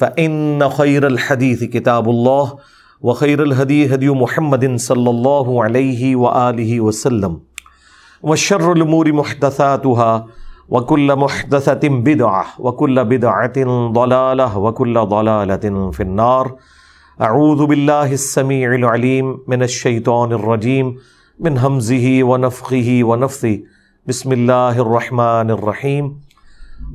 فإن خير الحديث كتاب الله وخير الهدي هدي محمد صلى الله عليه وآله وسلم وشر الأمور محدثاتها وكل محدثة بدعة وكل بدعة ضلالة وكل ضلالة في النار أعوذ بالله السميع العليم من الشيطان الرجيم من همزه ونفخه ونفثه بسم الله الرحمن الرحيم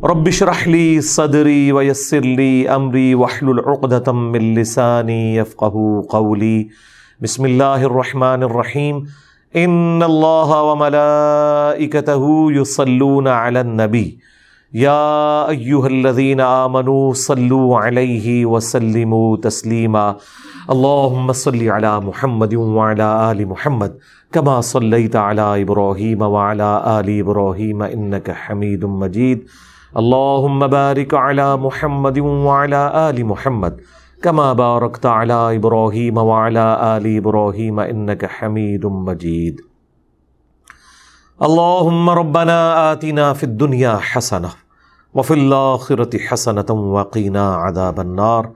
رب اشرح لي صدري ويسر لي امري واحلل عقدة من لساني يفقهوا قولي. بسم الله الرحمن الرحيم. ان الله وملائكته يصلون على النبي. يا ايها الذين امنوا صلوا عليه وسلموا تسليما. اللهم صل على محمد وعلى ال محمد كما صليت على ابراهيم وعلى ال ابراهيم انك حميد مجيد. اللهم بارك على محمد وعلى آل محمد كما باركت على إبراهيم وعلى آل إبراهيم إنك حميد مجيد اللهم ربنا آتنا في الدنيا حسنة وفي الآخرة حسنة وقنا عذاب النار.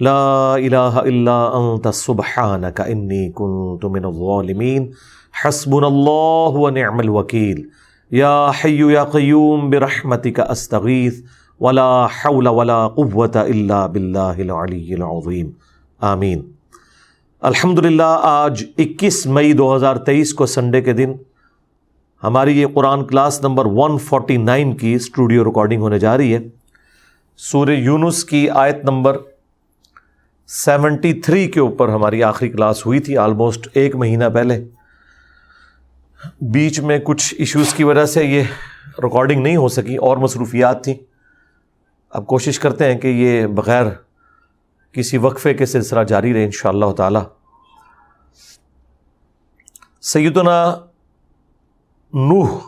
لا إله إلا أنت سبحانك إني كنت من الظالمين حسبنا الله ونعم الوكيل یا حیو یا قیوم برحمتک استغیث ولا حول ولا قوت الا باللہ العلی العظیم. آمین. الحمد للہ آج اکیس مئی دو ہزار تیئیس کو سنڈے کے دن ہماری یہ قرآن class number one forty nine کی اسٹوڈیو ریکارڈنگ ہونے جا رہی ہے۔ سور یونس کی آیت نمبر سیونٹی تھری کے اوپر ہماری آخری کلاس ہوئی تھی، آلموسٹ ایک مہینہ پہلے۔ بیچ میں کچھ ایشوز کی وجہ سے یہ ریکارڈنگ نہیں ہو سکی، اور مصروفیات تھیں۔ اب کوشش کرتے ہیں کہ یہ بغیر کسی وقفے کے سلسلہ جاری رہے ان شاء اللہ تعالی۔ سیدنا نوح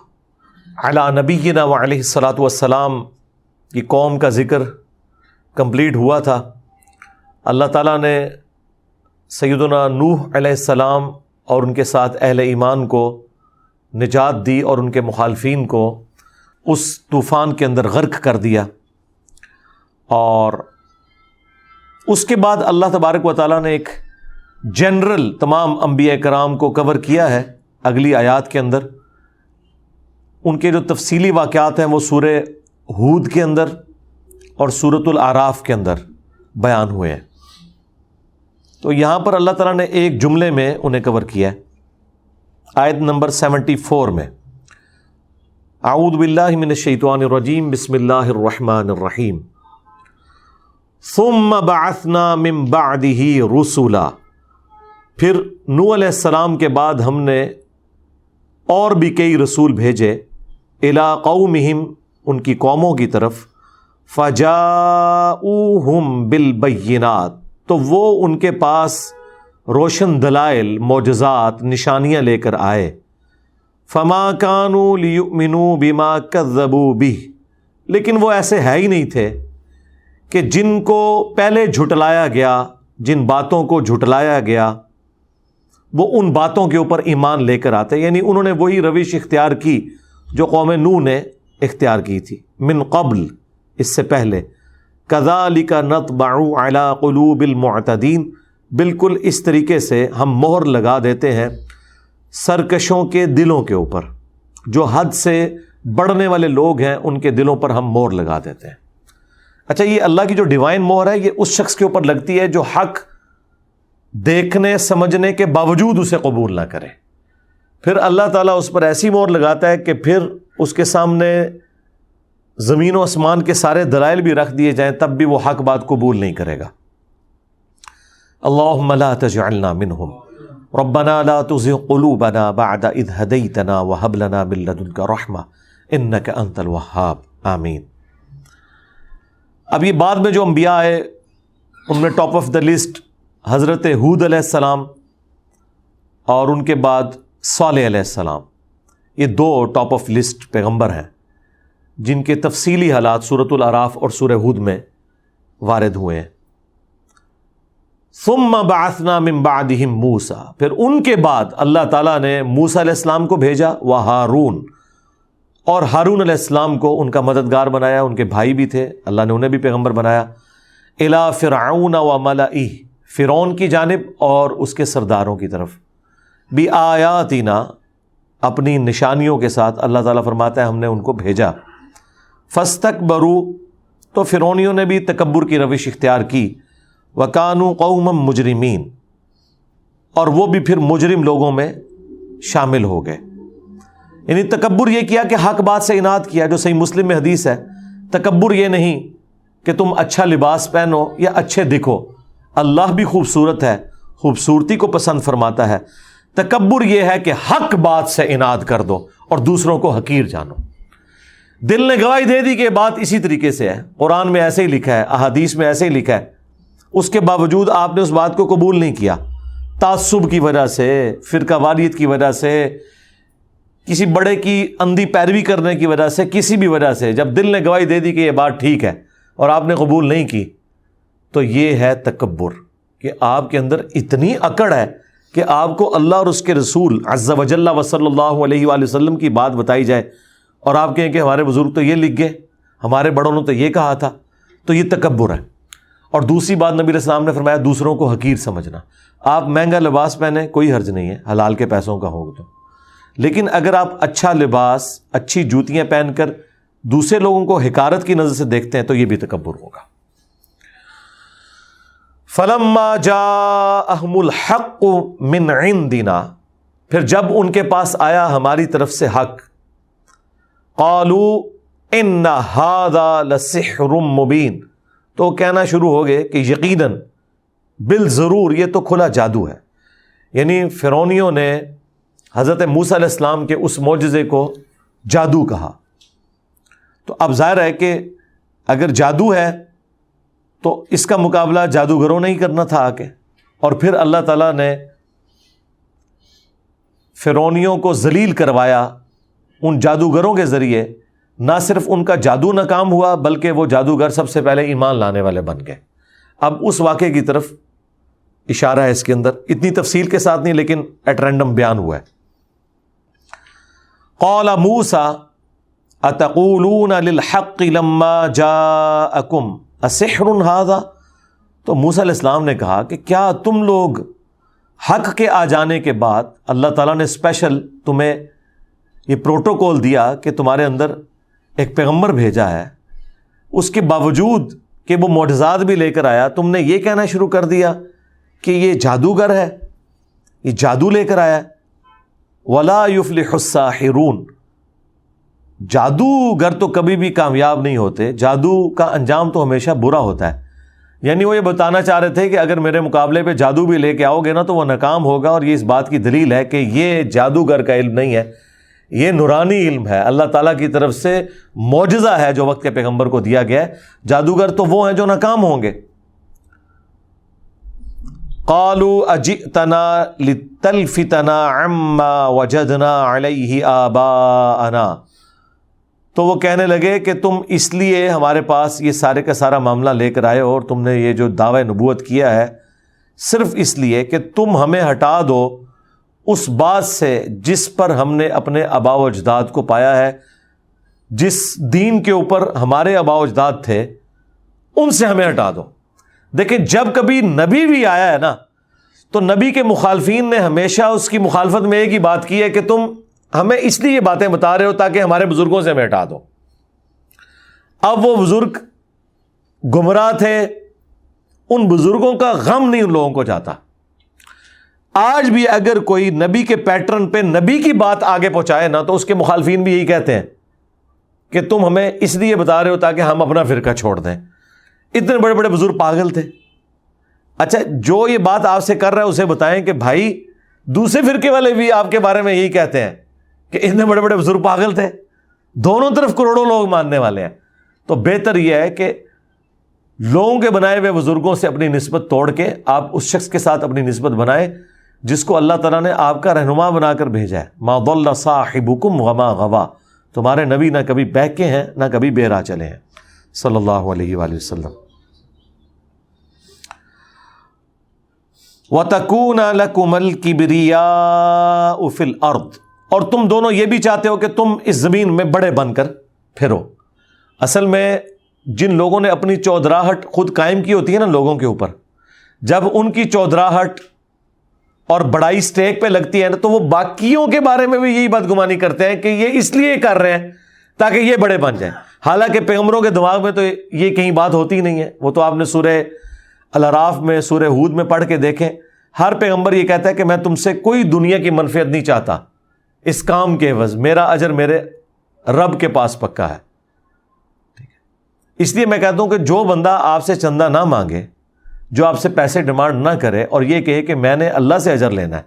علا نبی و علیہ السلاۃ والسلام کی قوم کا ذکر کمپلیٹ ہوا تھا۔ اللہ تعالیٰ نے سیدنا نوح علیہ السلام اور ان کے ساتھ اہل ایمان کو نجات دی اور ان کے مخالفین کو اس طوفان کے اندر غرق کر دیا اور اس کے بعد اللہ تبارک و تعالیٰ نے ایک جنرل تمام انبیاء کرام کو کور کیا ہے اگلی آیات کے اندر۔ ان کے جو تفصیلی واقعات ہیں وہ سورہ ہود کے اندر اور سورت العراف کے اندر بیان ہوئے ہیں۔ تو یہاں پر اللہ تعالیٰ نے ایک جملے میں انہیں کور کیا ہے۔ آیت نمبر سیونٹی فور میں۔ اعوذ باللہ من الشیطان الرجیم، بسم اللہ الرحمن الرحیم۔ ثم بعثنا من بعده رسولا۔ پھر نو علیہ السلام کے بعد ہم نے اور بھی کئی رسول بھیجے۔ الا قومہم، ان کی قوموں کی طرف۔ فجاؤہم بالبینات۔ تو وہ ان کے پاس روشن دلائل، معجزات، نشانیاں لے کر آئے۔ فما کانو لیؤمنو بما کذبو بھی لیکن وہ ایسے ہے ہی نہیں تھے کہ جن کو پہلے جھٹلایا گیا، جن باتوں کو جھٹلایا گیا، وہ ان باتوں کے اوپر ایمان لے کر آتے۔ یعنی انہوں نے وہی روش اختیار کی جو قوم نو نے اختیار کی تھی۔ من قبل، اس سے پہلے۔ کزا علی کا نت باؤ اعلیٰ قلوب المعتدین بالکل اس طریقے سے ہم مہر لگا دیتے ہیں سرکشوں کے دلوں کے اوپر۔ جو حد سے بڑھنے والے لوگ ہیں، ان کے دلوں پر ہم مہر لگا دیتے ہیں۔ اچھا یہ اللہ کی جو ڈیوائن مہر ہے، یہ اس شخص کے اوپر لگتی ہے جو حق دیکھنے، سمجھنے کے باوجود اسے قبول نہ کرے۔ پھر اللہ تعالیٰ اس پر ایسی مور لگاتا ہے کہ پھر اس کے سامنے زمین و آسمان کے سارے دلائل بھی رکھ دیے جائیں، تب بھی وہ حق بات قبول نہیں کرے گا۔ اللهم لا تجعلنا منهم ربنا لا تزغ قلوبنا بعد إذ هديتنا وهب لنا من لدنك رحمة. إنك أنت الوهاب آمین. اب یہ بعد میں جو انبیاء آئے، ان میں ٹاپ آف دا لسٹ حضرت حود علیہ السلام اور ان کے بعد صالح علیہ السلام. یہ دو ٹاپ آف لسٹ پیغمبر ہیں، جن کے تفصیلی حالات صورت العراف اور سورہ ہود میں وارد ہوئے ہیں۔ ثم بعثنا من بعدهم موسا پھر ان کے بعد اللہ تعالیٰ نے موسا علیہ السلام کو بھیجا، وہ ہارون۔ اور ہارون علیہ السلام کو ان کا مددگار بنایا، ان کے بھائی بھی تھے۔ اللہ نے انہیں بھی پیغمبر بنایا۔ الا فرعون و ملا فرعون کی جانب اور اس کے سرداروں کی طرف۔ بھی آیاتینا اپنی نشانیوں کے ساتھ اللہ تعالیٰ فرماتا ہے، ہم نے ان کو بھیجا۔ فستک برو تو فرونیوں نے بھی تکبر کی روش اختیار کی۔ وکانو قوم مجرمین۔ اور وہ بھی پھر مجرم لوگوں میں شامل ہو گئے۔ یعنی تکبر یہ کیا کہ حق بات سے انعد کیا، جو صحیح مسلم میں حدیث ہے۔ تکبر یہ نہیں کہ تم اچھا لباس پہنو یا اچھے دکھو۔ اللہ بھی خوبصورت ہے، خوبصورتی کو پسند فرماتا ہے۔ تکبر یہ ہے کہ حق بات سے انعد کر دو اور دوسروں کو حقیر جانو۔ دل نے گواہی دے دی کہ بات اسی طریقے سے ہے۔ قرآن میں ایسے ہی لکھا ہے، احادیث میں ایسے ہی لکھا ہے۔ اس کے باوجود آپ نے اس بات کو قبول نہیں کیا۔ تعصب کی وجہ سے، فرقہ واریت کی وجہ سے، کسی بڑے کی اندھی پیروی کرنے کی وجہ سے، کسی بھی وجہ سے، جب دل نے گواہی دے دی کہ یہ بات ٹھیک ہے اور آپ نے قبول نہیں کی، تو یہ ہے تکبر کہ آپ کے اندر اتنی اکڑ ہے کہ آپ کو اللہ اور اس کے رسول عز و جل و صلی اللہ علیہ وآلہ وسلم کی بات بتائی جائے اور آپ کہیں کہ ہمارے بزرگ تو یہ لکھ گئے، ہمارے بڑوں نے تو یہ کہا تھا، تو یہ تکبر ہے۔ اور دوسری بات نبی السلام نے فرمایا دوسروں کو حقیر سمجھنا۔ آپ مہنگا لباس پہنے، کوئی حرج نہیں ہے، حلال کے پیسوں کا ہوگا تو۔ لیکن اگر آپ اچھا لباس، اچھی جوتیاں پہن کر دوسرے لوگوں کو حکارت کی نظر سے دیکھتے ہیں تو یہ بھی تکبر ہوگا۔ فلما جا احم الحق من عندنا، پھر جب ان کے پاس آیا ہماری طرف سے حق قالو ان لسحر مبین۔ تو کہنا شروع ہو گئے کہ یقیناً بال ضرور یہ تو کھلا جادو ہے۔ یعنی فرونیوں نے حضرت موس علیہ السلام کے اس معجزے کو جادو کہا۔ تو اب ظاہر ہے کہ اگر جادو ہے تو اس کا مقابلہ جادوگروں نے ہی کرنا تھا آ کے اور پھر اللہ تعالیٰ نے فرونیوں کو ذلیل کروایا ان جادوگروں کے ذریعے۔ نہ صرف ان کا جادو ناکام ہوا، بلکہ وہ جادوگر سب سے پہلے ایمان لانے والے بن گئے۔ اب اس واقعے کی طرف اشارہ ہے اس کے اندر۔ اتنی تفصیل کے ساتھ نہیں، لیکن ایٹ رینڈم بیان ہوا ہے۔ قول موسا اتقولون للحق لما جاءکم، اسحر هذا؟ تو موسا علیہ السلام نے کہا کہ کیا تم لوگ حق کے آ جانے کے بعد اللہ تعالیٰ نے اسپیشل تمہیں یہ پروٹوکول دیا کہ تمہارے اندر ایک پیغمبر بھیجا ہے، اس کے باوجود کہ وہ معجزات بھی لے کر آیا، تم نے یہ کہنا شروع کر دیا کہ یہ جادوگر ہے، یہ جادو لے کر آیا ولا یفل حصہ جادوگر تو کبھی بھی کامیاب نہیں ہوتے، جادو کا انجام تو ہمیشہ برا ہوتا ہے۔ یعنی وہ یہ بتانا چاہ رہے تھے کہ اگر میرے مقابلے پہ جادو بھی لے کے آؤ گے نا تو وہ ناکام ہوگا اور یہ اس بات کی دلیل ہے کہ یہ جادوگر کا علم نہیں ہے۔ یہ نورانی علم ہے۔ اللہ تعالیٰ کی طرف سے معجزہ ہے جو وقت کے پیغمبر کو دیا گیا ہے۔ جادوگر تو وہ ہیں جو ناکام ہوں گے۔ قالو اجئتنا لتلفتنا عما وجدنا علیہ آباءنا۔ تو وہ کہنے لگے کہ تم اس لیے ہمارے پاس یہ سارے کا سارا معاملہ لے کر آئے اور تم نے یہ جو دعوی نبوت کیا ہے، صرف اس لیے کہ تم ہمیں ہٹا دو۔ اس بات سے جس پر ہم نے اپنے ابا و اجداد کو پایا ہے، جس دین کے اوپر ہمارے ابا و اجداد تھے، ان سے ہمیں ہٹا دو۔ دیکھیں، جب کبھی نبی بھی آیا ہے نا، تو نبی کے مخالفین نے ہمیشہ اس کی مخالفت میں ایک ہی بات کی ہے کہ تم ہمیں اس لیے یہ باتیں بتا رہے ہو تاکہ ہمارے بزرگوں سے ہمیں ہٹا دو۔ اب وہ بزرگ گمراہ تھے، ان بزرگوں کا غم نہیں ان لوگوں کو جاتا۔ آج بھی اگر کوئی نبی کے پیٹرن پہ نبی کی بات آگے پہنچائے نا تو اس کے مخالفین بھی یہی کہتے ہیں کہ تم ہمیں اس لیے بتا رہے ہو تاکہ ہم اپنا فرقہ چھوڑ دیں۔ اتنے بڑے بڑے بزرگ پاگل تھے۔ اچھا جو یہ بات آپ سے کر رہا ہے اسے بتائیں کہ بھائی، دوسرے فرقے والے بھی آپ کے بارے میں یہی کہتے ہیں کہ اتنے بڑے بڑے بزرگ پاگل تھے۔ دونوں طرف کروڑوں لوگ ماننے والے ہیں۔ تو بہتر یہ ہے کہ لوگوں کے بنائے ہوئے بزرگوں سے اپنی نسبت توڑ کے آپ اس شخص کے ساتھ اپنی نسبت بنائے جس کو اللہ تعالیٰ نے آپ کا رہنما بنا کر بھیجا ہے۔ ماد اللہ صاحب حکم غما غوا تمہارے نبی نہ کبھی بہکے ہیں، نہ کبھی بے راہ چلے ہیں۔ صلی اللہ علیہ وآلہ وسلم۔ و تکون لکمل کبریا افل ارد اور تم دونوں یہ بھی چاہتے ہو کہ تم اس زمین میں بڑے بن کر پھرو۔ اصل میں جن لوگوں نے اپنی چودراہٹ خود قائم کی ہوتی ہے نا لوگوں کے اوپر، جب ان کی چودراہٹ اور بڑائی اسٹیک پہ لگتی ہے نا، تو وہ باقیوں کے بارے میں بھی یہی بدگمانی کرتے ہیں کہ یہ اس لیے کر رہے ہیں تاکہ یہ بڑے بن جائیں۔ حالانکہ پیغمبروں کے دماغ میں تو یہ کہیں بات ہوتی نہیں ہے۔ وہ تو آپ نے سورہ الراف میں، سورہ ہود میں پڑھ کے دیکھیں۔ ہر پیغمبر یہ کہتا ہے کہ میں تم سے کوئی دنیا کی منفیت نہیں چاہتا۔ اس کام کے عوض میرا اجر میرے رب کے پاس پکا ہے۔ اس لیے میں کہتا ہوں کہ جو بندہ آپ سے چندہ نہ مانگے جو آپ سے پیسے ڈیمانڈ نہ کرے اور یہ کہے کہ میں نے اللہ سے اجر لینا ہے،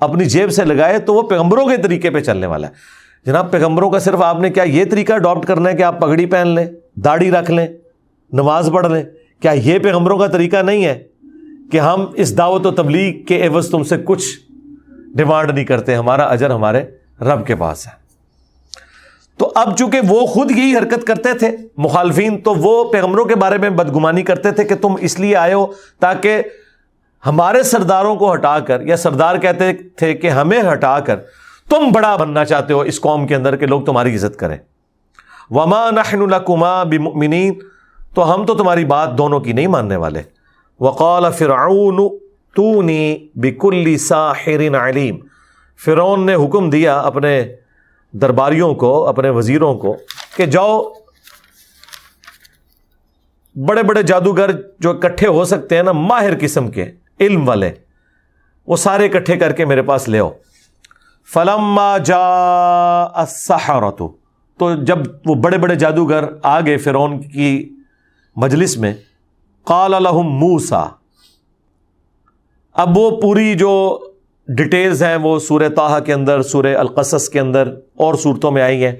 اپنی جیب سے لگائے تو وہ پیغمبروں کے طریقے پہ چلنے والا ہے۔ جناب، پیغمبروں کا صرف آپ نے کیا یہ طریقہ اڈاپٹ کرنا ہے کہ آپ پگڑی پہن لیں، داڑھی رکھ لیں، نماز پڑھ لیں؟ کیا یہ پیغمبروں کا طریقہ نہیں ہے کہ ہم اس دعوت و تبلیغ کے عوض تم سے کچھ ڈیمانڈ نہیں کرتے، ہمارا اجر ہمارے رب کے پاس ہے۔ تو اب چونکہ وہ خود یہی حرکت کرتے تھے، مخالفین، تو وہ پیغمبروں کے بارے میں بدگمانی کرتے تھے کہ تم اس لیے آئے ہو تاکہ ہمارے سرداروں کو ہٹا کر، یا سردار کہتے تھے کہ ہمیں ہٹا کر، تم بڑا بننا چاہتے ہو اس قوم کے اندر کہ لوگ تمہاری عزت کریں۔ وما نحن لکما بمؤمنین تو ہم تو تمہاری بات دونوں کی نہیں ماننے والے۔ وقال فرعون تونی بکل ساحر علیم فرعون نے حکم دیا اپنے درباریوں کو، اپنے وزیروں کو کہ جاؤ، بڑے بڑے جادوگر جو اکٹھے ہو سکتے ہیں نا، ماہر قسم کے، علم والے، وہ سارے اکٹھے کر کے میرے پاس لے آؤ۔ فلم جا تو جب وہ بڑے بڑے جادوگر آ گئے فرون کی مجلس میں، قال الحم موسا اب وہ پوری جو ڈیٹیلز ہیں وہ سورہ تاہا کے اندر، سورہ القصص کے اندر اور صورتوں میں آئی ہیں۔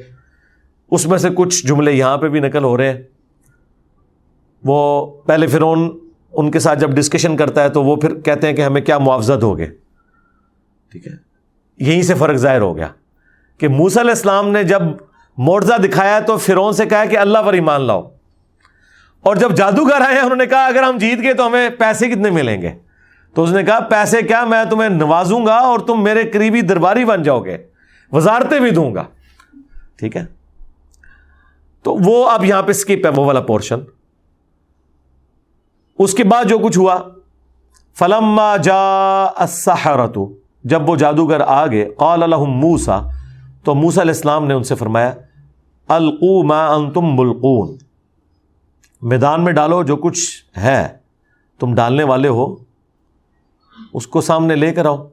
اس میں سے کچھ جملے یہاں پہ بھی نقل ہو رہے ہیں۔ وہ پہلے فرون ان کے ساتھ جب ڈسکشن کرتا ہے تو وہ پھر کہتے ہیں کہ ہمیں کیا معاوضہ دو گے۔ ٹھیک ہے۔ یہیں سے فرق ظاہر ہو گیا کہ موسی علیہ السلام نے جب معاوضہ دکھایا تو فرون سے کہا کہ اللہ پر ایمان لاؤ۔ اور جب جادوگر آئے ہیں، انہوں نے کہا اگر ہم جیت گئے تو ہمیں پیسے کتنے ملیں گے؟ تو اس نے کہا، پیسے کیا میں تمہیں نوازوں گا اور تم میرے قریبی درباری بن جاؤ گے، وزارتیں بھی دوں گا. ٹھیک ہے؟ تو وہ اب یہاں پہ اسکپ ہے وہ والا پورشن اس کے بعد جو کچھ ہوا فلم جا اسحرتو جب وہ جادوگر آ گئے، قال الحم موسا تو موسا علیہ السلام نے ان سے فرمایا، القو ما انتم ملقون. میدان میں ڈالو جو کچھ ہے، تم ڈالنے والے ہو اس کو سامنے لے کر آؤ۔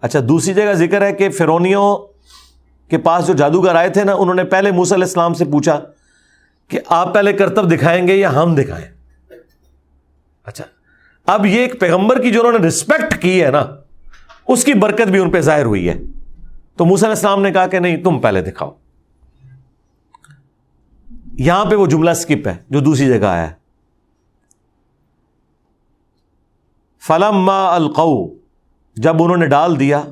اچھا دوسری جگہ ذکر ہے کہ فرونیوں کے پاس جو جادوگر آئے تھے نا، انہوں نے پہلے موسی علیہ السلام سے پوچھا کہ آپ پہلے کرتب دکھائیں گے یا ہم دکھائیں؟ اچھا اب یہ ایک پیغمبر کی جو انہوں نے رسپیکٹ کی ہے نا، اس کی برکت بھی ان پہ ظاہر ہوئی ہے۔ تو موسی علیہ السلام نے کہا کہ نہیں، تم پہلے دکھاؤ۔ یہاں پہ وہ جملہ اسکپ ہے، جو دوسری جگہ آیا ہے۔ فلم القو جب انہوں نے ڈال دیا،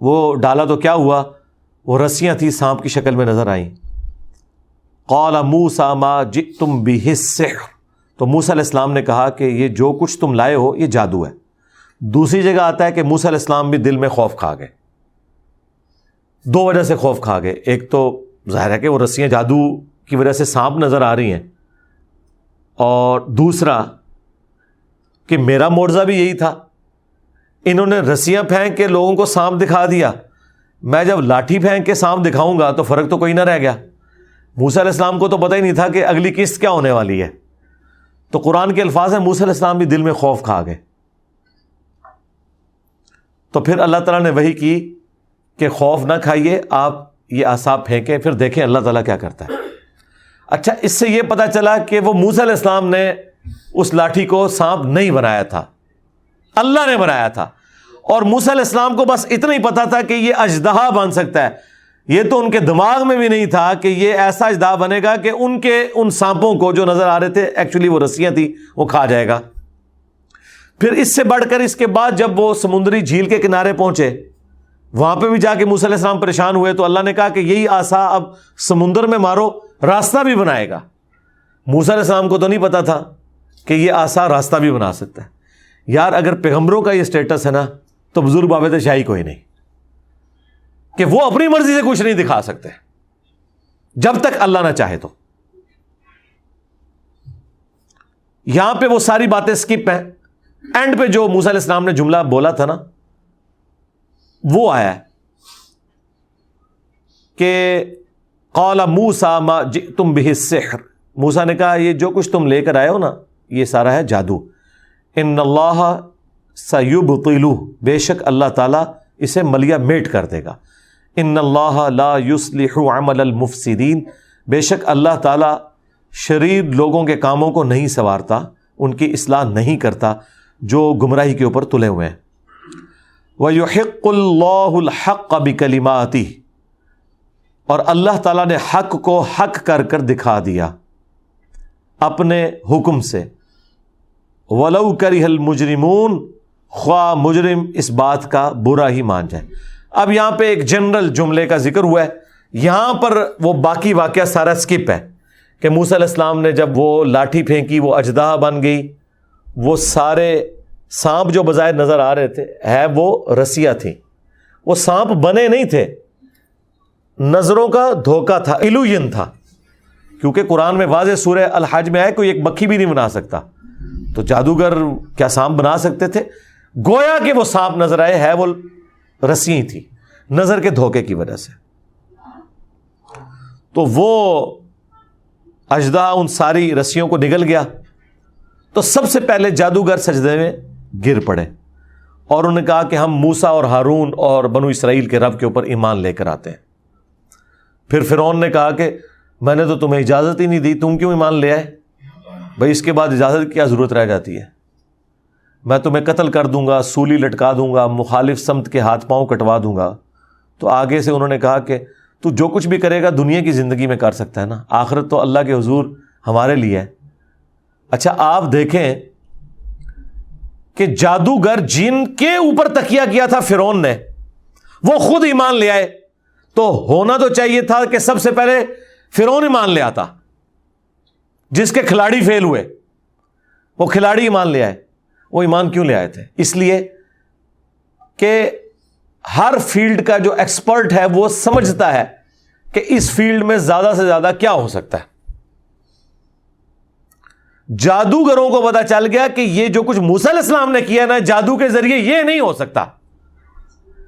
وہ ڈالا تو کیا ہوا؟ وہ رسیاں تھیں سانپ کی شکل میں نظر آئیں۔ قال موسا ما جی تم بھی تو موسا علیہ السلام نے کہا کہ یہ جو کچھ تم لائے ہو، یہ جادو ہے۔ دوسری جگہ آتا ہے کہ موسا علیہ السلام بھی دل میں خوف کھا گئے۔ دو وجہ سے خوف کھا گئے۔ ایک تو ظاہر ہے کہ وہ رسیاں جادو کی وجہ سے سانپ نظر آ رہی ہیں۔ اور دوسرا کہ میرا معاوضہ بھی یہی تھا۔ انہوں نے رسیاں پھینک کے لوگوں کو سانپ دکھا دیا۔ میں جب لاٹھی پھینک کے سانپ دکھاؤں گا تو فرق تو کوئی نہ رہ گیا۔ موسیٰ علیہ السلام کو تو پتہ ہی نہیں تھا کہ اگلی قسط کیا ہونے والی ہے۔ تو قرآن کے الفاظ ہیں، موسیٰ علیہ السلام بھی دل میں خوف کھا گئے۔ تو پھر اللہ تعالیٰ نے وہی کی کہ خوف نہ کھائیے، آپ یہ آساب پھینکیں، پھر دیکھیں اللہ تعالیٰ کیا کرتا ہے۔ اچھا اس سے یہ پتا چلا کہ وہ موسیٰ علیہ السلام نے اس لاٹھی کو سانپ نہیں بنایا تھا۔ اللہ نے بنایا تھا۔ اور موسیٰ علیہ السلام کو بس اتنا ہی پتا تھا کہ یہ اجدہا بن سکتا ہے۔ یہ تو ان کے دماغ میں بھی نہیں تھا کہ یہ ایسا اجدا بنے گا کہ ان کے، ان سانپوں کو جو نظر آ رہے تھے ایکچولی وہ رسیاں تھیں، وہ کھا جائے گا۔ پھر اس سے بڑھ کر اس کے بعد جب وہ سمندری جھیل کے کنارے پہنچے، وہاں پہ بھی جا کے علیہ السلام پریشان ہوئے تو اللہ نے کہا کہ یہی آسا اب سمندر میں مارو، راستہ بھی بنائے گا۔ علیہ السلام کو تو نہیں پتا تھا۔ کہ یہ آسا راستہ بھی بنا سکتا ہے۔ یار، اگر پیغمبروں کا یہ اسٹیٹس ہے نا، تو بزرگ بابے شاہی کوئی نہیں۔ کہ وہ اپنی مرضی سے کچھ نہیں دکھا سکتے۔ جب تک اللہ نہ چاہے تو۔ یہاں پہ وہ ساری باتیں اسکپ ہیں۔ اینڈ پہ جو موسا علیہ السلام نے جملہ بولا تھا نا، وہ آیا کہ قولا موسا ما تم بھی سحر موسا نے کہا، یہ جو کچھ تم لے کر آئے ہو نا یہ سارا ہے جادو۔ ان اللہ سیوب قلو بے شک اللہ تعالیٰ اسے ملیا میٹ کر دے گا۔ ان اللہ لا یوسلح عمل المفسدین، بے شک اللہ تعالیٰ شریر لوگوں کے کاموں کو نہیں سنوارتا، ان کی اصلاح نہیں کرتا جو گمراہی کے اوپر تلے ہوئے ہیں۔ وہ یحق اللہ الحق ابھی اور اللہ تعالیٰ نے حق کو حق کر کر دکھا دیا، اپنے حکم سے۔ ولو کری مجرمون خواہ مجرم اس بات کا برا ہی مان جائے اب یہاں پہ ایک جنرل جملے کا ذکر ہوا ہے۔ یہاں پر وہ باقی واقعہ سارا اسکپ ہے کہ موسی علیہ السلام نے جب وہ لاٹھی پھینکی، وہ اجدا بن گئی، وہ سارے سانپ جو بظاہر نظر آ رہے تھے، ہے وہ رسیاں تھیں وہ سانپ بنے نہیں تھے۔ نظروں کا دھوکا تھا، الوین تھا۔ کیونکہ قرآن میں واضح سورہ الحج میں آئے، کوئی ایک مکھی بھی نہیں بنا سکتا۔ تو جادوگر کیا سانپ بنا سکتے تھے؟ گویا کہ وہ سانپ نظر آئے، ہے وہ رسی تھی نظر کے دھوکے کی وجہ سے۔ تو وہ اجدا ان ساری رسیوں کو نگل گیا۔ تو سب سے پہلے جادوگر سجدے میں گر پڑے اور انہوں نے کہا کہ ہم موسا اور ہارون اور بنو اسرائیل کے رب کے اوپر ایمان لے کر آتے ہیں۔ پھر فرون نے کہا کہ میں نے تو تمہیں اجازت ہی نہیں دی، تم کیوں ایمان لے آئے؟ بھائی، اس کے بعد اجازت کی کیا ضرورت رہ جاتی ہے؟ میں تمہیں قتل کر دوں گا، سولی لٹکا دوں گا، مخالف سمت کے ہاتھ پاؤں کٹوا دوں گا۔ تو آگے سے انہوں نے کہا کہ تو جو کچھ بھی کرے گا دنیا کی زندگی میں کر سکتا ہے نا۔ آخرت تو اللہ کے حضور ہمارے لیے ہے۔ اچھا آپ دیکھیں کہ جادوگر جن کے اوپر تکیا کیا تھا فرون نے، وہ خود ایمان لے آئے۔ تو ہونا تو چاہیے تھا کہ سب سے پہلے فرون ایمان لے آتا۔ جس کے کھلاڑی فیل ہوئے، وہ کھلاڑی ایمان لے آئے، وہ ایمان کیوں لے آئے تھے؟ اس لیے کہ ہر فیلڈ کا جو ایکسپرٹ ہے، وہ سمجھتا ہے کہ اس فیلڈ میں زیادہ سے زیادہ کیا ہو سکتا ہے۔ جادوگروں کو پتا چل گیا کہ یہ جو کچھ علیہ السلام نے کیا نا، جادو کے ذریعے یہ نہیں ہو سکتا۔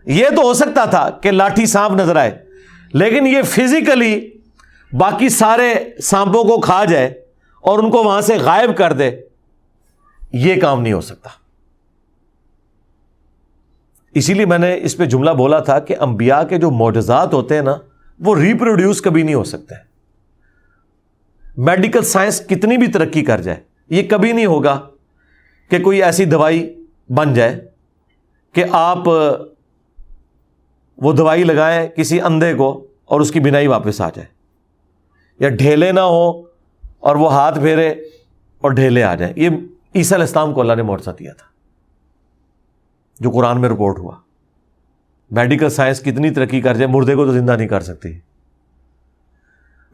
یہ تو ہو سکتا تھا کہ لاٹھی سانپ نظر آئے، لیکن یہ فزیکلی باقی سارے سانپوں کو کھا جائے۔ اور ان کو وہاں سے غائب کر دے، یہ کام نہیں ہو سکتا۔ اسی لیے میں نے اس پہ جملہ بولا تھا کہ انبیاء کے جو معجزات ہوتے ہیں نا، وہ ریپروڈیوس کبھی نہیں ہو سکتے۔ میڈیکل سائنس کتنی بھی ترقی کر جائے، یہ کبھی نہیں ہوگا کہ کوئی ایسی دوائی بن جائے کہ آپ، وہ دوائی لگائیں کسی اندھے کو اور اس کی بینائی واپس آ جائے۔ یا ڈھیلے نہ ہو اور وہ ہاتھ پھیرے اور ڈھیلے آ جائیں۔ یہ عیسیٰ علیہ السلام کو اللہ نے معاوضہ دیا تھا، جو قرآن میں رپورٹ ہوا۔ میڈیکل سائنس کتنی ترقی کر جائے، مردے کو تو زندہ نہیں کر سکتی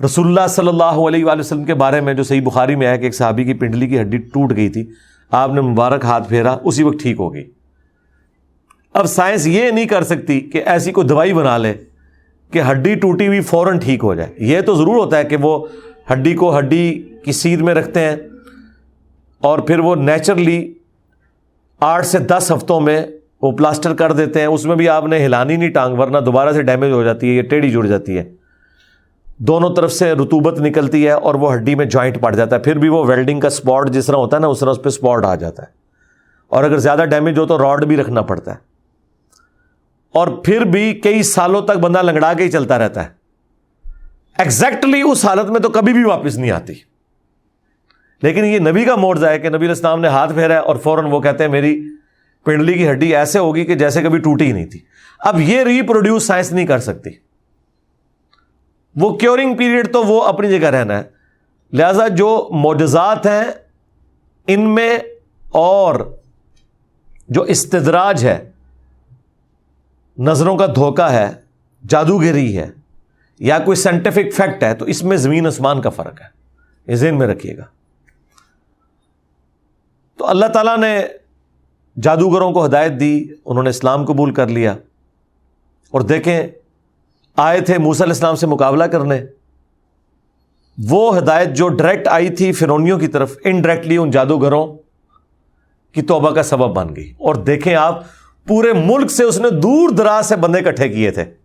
رسول اللہ صلی اللہ علیہ وآلہ وسلم کے بارے میں جو صحیح بخاری میں آیا کہ ایک صحابی کی پنڈلی کی ہڈی ٹوٹ گئی تھی، آپ نے مبارک ہاتھ پھیرا، اسی وقت ٹھیک ہو گئی۔ اب سائنس یہ نہیں کر سکتی کہ ایسی کوئی دوائی بنا لے کہ ہڈی ٹوٹی ہوئی فوراً ٹھیک ہو جائے۔ یہ تو ضرور ہوتا ہے کہ وہ ہڈی کو ہڈی کی سیر میں رکھتے ہیں اور پھر وہ نیچرلی آٹھ سے دس ہفتوں میں وہ پلاسٹر کر دیتے ہیں۔ اس میں بھی آپ نے ہلانی نہیں ٹانگ، ورنہ دوبارہ سے ڈیمیج ہو جاتی ہے، یہ ٹیڑھی جڑ جاتی ہے۔ دونوں طرف سے رتوبت نکلتی ہے اور وہ ہڈی میں جوائنٹ پڑ جاتا ہے۔ پھر بھی وہ ویلڈنگ کا اسپاٹ جس طرح ہوتا ہے نا، اس طرح اس پہ اسپاٹ آ جاتا ہے۔ اور اگر زیادہ ڈیمیج ہو تو راڈ بھی رکھنا پڑتا ہے۔ اور پھر بھی کئی سالوں تک بندہ لنگڑا کے ہی چلتا رہتا ہے۔ ایگزیکٹلی اس حالت میں تو کبھی بھی واپس نہیں آتی۔ لیکن یہ نبی کا موڑ ہے کہ نبی الاسلام نے ہاتھ پھیرا ہے اور فوراً وہ کہتے ہیں میری پنڈلی کی ہڈی ایسے ہوگی کہ جیسے کبھی ٹوٹی ہی نہیں تھی۔ اب یہ ریپروڈیوس سائنس نہیں کر سکتی۔ وہ کیورنگ پیریڈ تو وہ اپنی جگہ رہنا ہے۔ لہذا جو معجزات ہیں، ان میں اور جو استدراج ہے، نظروں کا دھوکہ ہے، جادوگری ہے یا کوئی سائنٹیفک فیکٹ ہے تو اس میں زمین آسمان کا فرق ہے۔ یہ ذہن میں رکھیے گا۔ تو اللہ تعالیٰ نے جادوگروں کو ہدایت دی، انہوں نے اسلام قبول کر لیا۔ اور دیکھیں، آئے تھے موسیٰ علیہ السلام سے مقابلہ کرنے۔ وہ ہدایت جو ڈائریکٹ آئی تھی فرونیوں کی طرف انڈائریکٹلی ان جادوگروں کی توبہ کا سبب بن گئی۔ اور دیکھیں آپ، پورے ملک سے اس نے دور دراز سے بندے کٹھے کیے تھے۔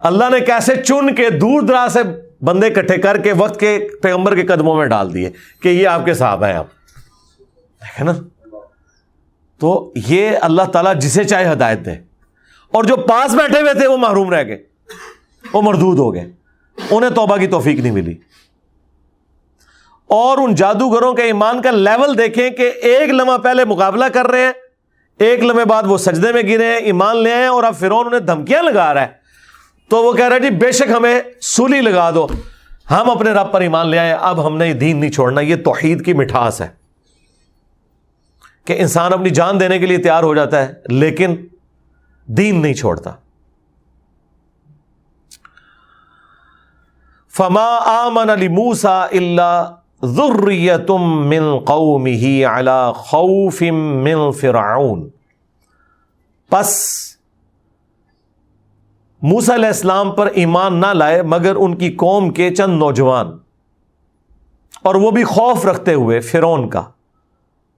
اللہ نے کیسے چن کے دور دراز سے بندے کٹھے کر کے وقت کے پیغمبر کے قدموں میں ڈال دیے کہ یہ آپ کے صاحب ہیں آپ۔ دیکھیں نا۔ تو یہ اللہ تعالیٰ جسے چاہے ہدایت دے۔ اور جو پاس بیٹھے ہوئے تھے وہ محروم رہ گئے۔ وہ مردود ہو گئے۔ انہیں توبہ کی توفیق نہیں ملی۔ اور ان جادوگروں کے ایمان کا لیول دیکھیں کہ ایک لمحہ پہلے مقابلہ کر رہے ہیں، ایک لمحے بعد وہ سجدے میں گرے ہیں، ایمان لے آئے اور اب فرون انہیں دھمکیاں لگا رہا ہے۔ تو وہ کہہ رہا ہے جی بے شک ہمیں سولی لگا دو۔ ہم اپنے رب پر ایمان لے آئے، اب ہم نے دین نہیں چھوڑنا، یہ توحید کی مٹھاس ہے۔ کہ انسان اپنی جان دینے کے لیے تیار ہو جاتا ہے، لیکن دین نہیں چھوڑتا۔ فما آمن علی موسا اللہ ذریتم من قومه على خوف من فرعون۔ پس موسا علیہ السلام پر ایمان نہ لائے مگر ان کی قوم کے چند نوجوان اور وہ بھی خوف رکھتے ہوئے فرون کا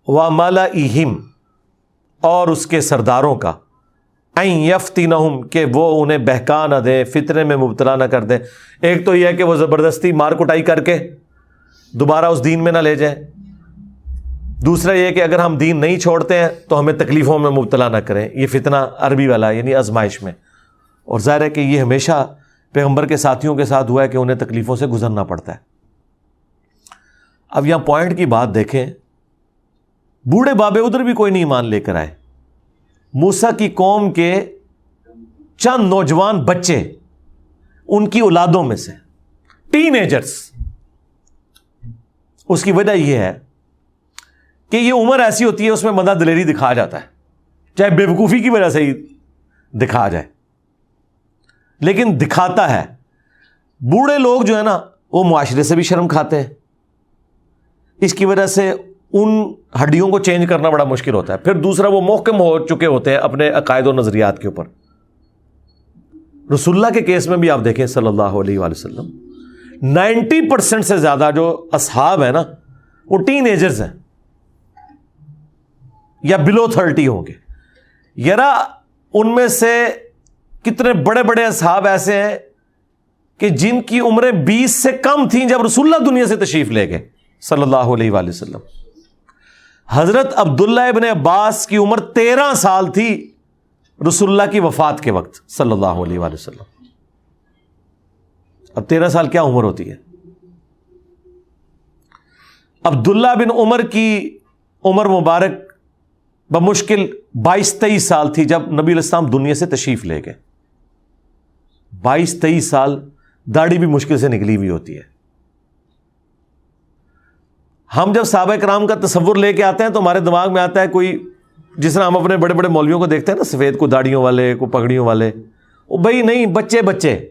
و مالا اور اس کے سرداروں کا۔ این یفتی نہ کہ وہ انہیں بہکا نہ دے فطرے میں مبتلا نہ کر دے ایک تو یہ ہے کہ وہ زبردستی مار کٹائی کر کے دوبارہ اس دین میں نہ لے جائیں۔ دوسرا یہ کہ اگر ہم دین نہیں چھوڑتے ہیں تو ہمیں تکلیفوں میں مبتلا نہ کریں۔ یہ فتنہ عربی والا یعنی ازمائش میں۔ اور ظاہر ہے کہ یہ ہمیشہ پیغمبر کے ساتھیوں کے ساتھ ہوا ہے کہ انہیں تکلیفوں سے گزرنا پڑتا ہے۔ اب یہاں پوائنٹ کی بات دیکھیں، بوڑھے بابے ادھر بھی کوئی نہیں مان لے کر آئے۔ موسا کی قوم کے چند نوجوان بچے ان کی اولادوں میں سے ٹین ایجرس اس کی وجہ یہ ہے کہ یہ عمر ایسی ہوتی ہے، اس میں مدہ دلیری دکھا جاتا ہے، چاہے بے وقوفی کی وجہ سے ہی دکھا جائے۔ لیکن دکھاتا ہے۔ بوڑھے لوگ جو ہے نا، وہ معاشرے سے بھی شرم کھاتے ہیں۔ اس کی وجہ سے ان ہڈیوں کو چینج کرنا بڑا مشکل ہوتا ہے۔ پھر دوسرا، وہ محکم ہو چکے ہوتے ہیں اپنے عقائد و نظریات کے اوپر۔ رسول اللہ کے کیس میں بھی آپ دیکھیں، صلی اللہ علیہ وآلہ وسلم نائنٹی پرسینٹ سے زیادہ جو اصحاب ہیں نا، وہ ٹین ایجرز ہیں۔ یا بلو تھرٹی ہوں گے۔ یار ان میں سے کتنے بڑے بڑے اصحاب ایسے ہیں کہ جن کی عمریں بیس سے کم تھیں جب رسول اللہ دنیا سے تشریف لے گئے، صلی اللہ علیہ وآلہ وسلم۔ حضرت عبداللہ ابن عباس کی عمر تیرہ سال تھی رسول اللہ کی وفات کے وقت، صلی اللہ علیہ وآلہ وسلم۔ اب تیرہ سال کیا عمر ہوتی ہے؟ عبداللہ بن عمر کی عمر مبارک بمشکل بائیس تیئیس سال تھی جب نبی الاسلام دنیا سے تشریف لے گئے۔ بائیس تیئیس سال داڑھی بھی مشکل سے نکلی ہوئی ہوتی ہے۔ ہم جب صحابہ کرام کا تصور لے کے آتے ہیں تو ہمارے دماغ میں آتا ہے کوئی، جس طرح ہم اپنے بڑے بڑے مولویوں کو دیکھتے ہیں نا، سفید کو داڑیوں والے، کو پگڑیوں والے۔ وہ بھائی نہیں، بچے بچے۔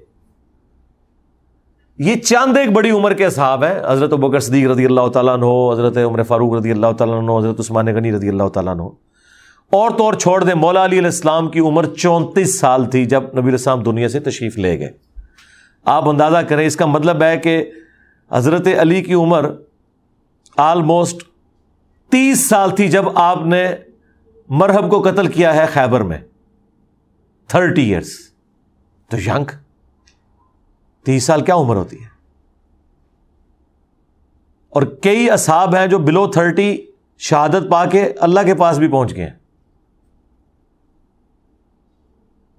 یہ چاند ایک بڑی عمر کے صحاب ہیں۔ حضرت بکر صدیق رضی اللہ تعالیٰ عنہ، حضرت عمر فاروق رضی اللہ تعالیٰ عنہ، حضرت عثمان غنی رضی اللہ تعالیٰ عنہ۔ اور تو اور چھوڑ دیں۔ مولا علی علیہ السلام کی عمر چونتیس سال تھی جب نبی السلام دنیا سے تشریف لے گئے۔ آپ اندازہ کریں، اس کا مطلب ہے کہ حضرت علی کی عمر آلموسٹ تیس سال تھی جب آپ نے مرحب کو قتل کیا ہے خیبر میں۔ تھرٹی ایئرس تو ینگ۔ تیس سال کیا عمر ہوتی ہے؟ اور کئی اصحاب ہیں جو بلو تھرٹی شہادت پا کے اللہ کے پاس بھی پہنچ گئے ہیں۔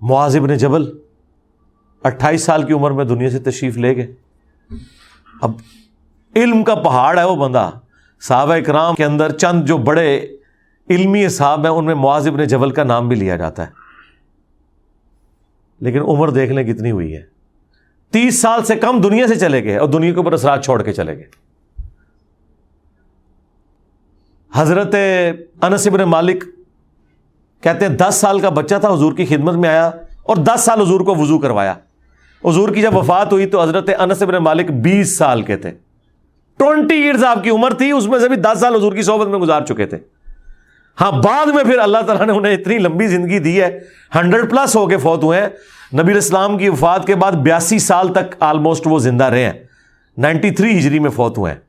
معاذب نے جبل اٹھائیس سال کی عمر میں دنیا سے تشریف لے گئے۔ اب علم کا پہاڑ ہے وہ بندہ۔ صحابہ اکرام کے اندر چند جو بڑے علمی صاحب ہیں، ان میں معاذب نے جبل کا نام بھی لیا جاتا ہے۔ لیکن عمر دیکھ لیں کتنی ہوئی ہے۔ تیس سال سے کم دنیا سے چلے گئے اور دنیا کے اوپر اثرات چھوڑ کے چلے گئے۔ حضرت انس ابن مالک کہتے ہیں دس سال کا بچہ تھا، حضور کی خدمت میں آیا اور دس سال حضور کو وضو کروایا۔ حضور کی جب وفات ہوئی تو حضرت انس ابن مالک بیس سال کے تھے۔ ٹوینٹی ایئرز آپ کی عمر تھی، اس میں سے بھی دس سال حضور کی صحبت میں گزار چکے تھے۔ ہاں بعد میں پھر اللہ تعالیٰ نے انہیں اتنی لمبی زندگی دی ہے، ہنڈریڈ پلس ہو کے فوت ہوئے ہیں۔ نبی اسلام کی وفات کے بعد بیاسی سال تک آلموسٹ وہ زندہ رہے ہیں۔ نائنٹی تھری ہجری میں فوت ہوئے ہیں۔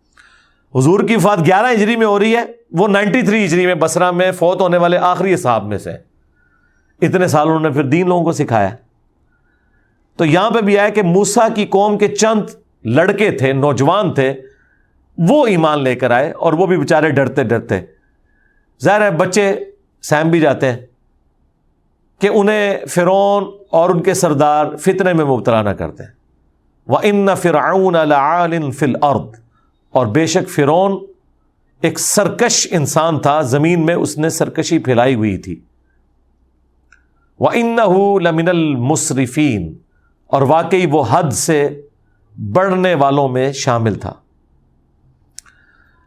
حضور کی وفات گیارہ ہجری میں ہو رہی ہے، وہ نائنٹی تھری ہجری میں بسرا میں فوت ہونے والے آخری صاحب میں سے اتنے سال انہوں نے پھر دین لوگوں کو سکھایا۔ تو یہاں پہ بھی آیا کہ موسا کی قوم کے چند لڑکے تھے، نوجوان تھے، وہ ایمان لے کر آئے اور وہ بھی بےچارے ڈرتے ڈرتے۔ ظاہر ہے، بچے سیم بھی جاتے ہیں کہ انہیں فرعون اور ان کے سردار فتنے میں مبتلا نہ کرتے وہ ان فرعون فل ارد اور بے شک فرعون ایک سرکش انسان تھا، زمین میں اس نے سرکشی پھیلائی ہوئی تھی۔ وہ ان لمن المصرفین اور واقعی وہ حد سے بڑھنے والوں میں شامل تھا۔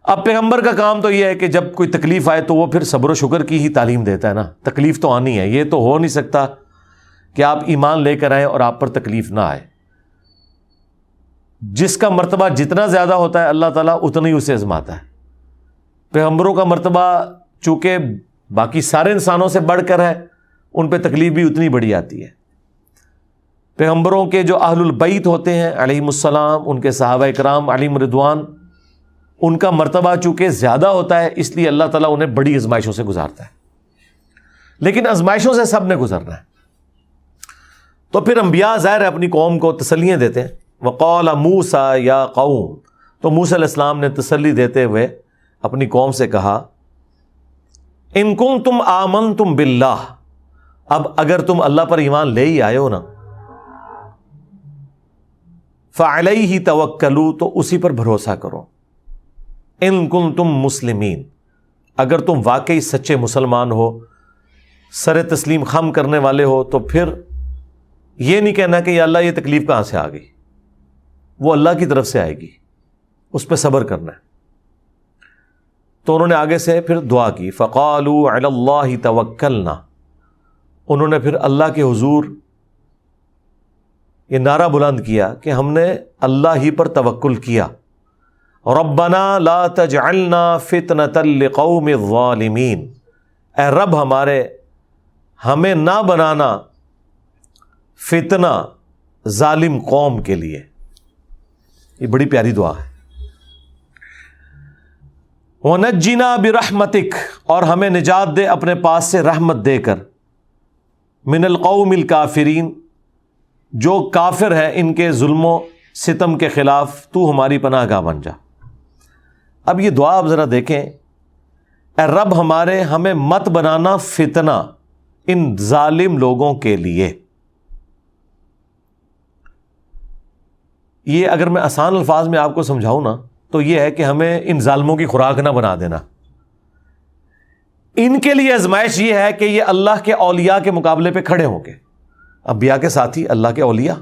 اب پیغمبر کا کام تو یہ ہے کہ جب کوئی تکلیف آئے تو وہ پھر صبر و شکر کی ہی تعلیم دیتا ہے نا۔ تکلیف تو آنی ہے، یہ تو ہو نہیں سکتا کہ آپ ایمان لے کر آئیں اور آپ پر تکلیف نہ آئے۔ جس کا مرتبہ جتنا زیادہ ہوتا ہے اللہ تعالیٰ اتنا ہی اسے ازماتا ہے۔ پیغمبروں کا مرتبہ چونکہ باقی سارے انسانوں سے بڑھ کر ہے، ان پہ تکلیف بھی اتنی بڑی آتی ہے۔ پیغمبروں کے جو اہل البعید ہوتے ہیں علیہ السلام، ان کے صحابہ اکرام علیم ردوان ان کا مرتبہ چونکہ زیادہ ہوتا ہے، اس لیے اللہ تعالیٰ انہیں بڑی ازمائشوں سے گزارتا ہے۔ لیکن ازمائشوں سے سب نے گزرنا ہے۔ تو پھر انبیاء ظاہر ہے اپنی قوم کو تسلیاں دیتے ہیں۔ وقول موسا یا قوم۔ تو موس علیہ السلام نے تسلی دیتے ہوئے اپنی قوم سے کہا، ان کم تم آمن تم بلّہ اب اگر تم اللہ پر ایمان لے ہی آئے ہو نا فعلئی ہی توکلو، تو اسی پر بھروسہ کرو۔ ان کن تم مسلمین۔ اگر تم واقعی سچے مسلمان ہو، سر تسلیم خم کرنے والے ہو، تو پھر یہ نہیں کہنا کہ یہ اللہ یہ تکلیف کہاں سے آ گئی۔ وہ اللہ کی طرف سے آئے گی۔ اس پہ صبر کرنا ہے۔ تو انہوں نے آگے سے پھر دعا کی فقال اللہ توکلنا انہوں نے پھر اللہ کے حضور یہ نعرہ بلند کیا کہ ہم نے اللہ ہی پر توکل کیا۔ ربنا لا تجعلنا فتنة لقوم الظالمین اے رب ہمارے، ہمیں نہ بنانا فتنہ ظالم قوم کے لیے۔ یہ بڑی پیاری دعا ہے۔ ونجنا برحمتک اور ہمیں نجات دے اپنے پاس سے رحمت دے کر۔ من القوم الکافرین جو کافر ہے ان کے ظلم و ستم کے خلاف تو ہماری پناہ گاہ بن جا۔ اب یہ دعا آپ ذرا دیکھیں۔ اے رب ہمارے، ہمیں مت بنانا فتنہ ان ظالم لوگوں کے لیے۔ یہ اگر میں آسان الفاظ میں آپ کو سمجھاؤں نا، تو یہ ہے کہ ہمیں ان ظالموں کی خوراک نہ بنا دینا۔ ان کے لیے ازمائش یہ ہے کہ یہ اللہ کے اولیاء کے مقابلے پہ کھڑے ہوں گے۔ ابیا کے ساتھی اللہ کے اولیاء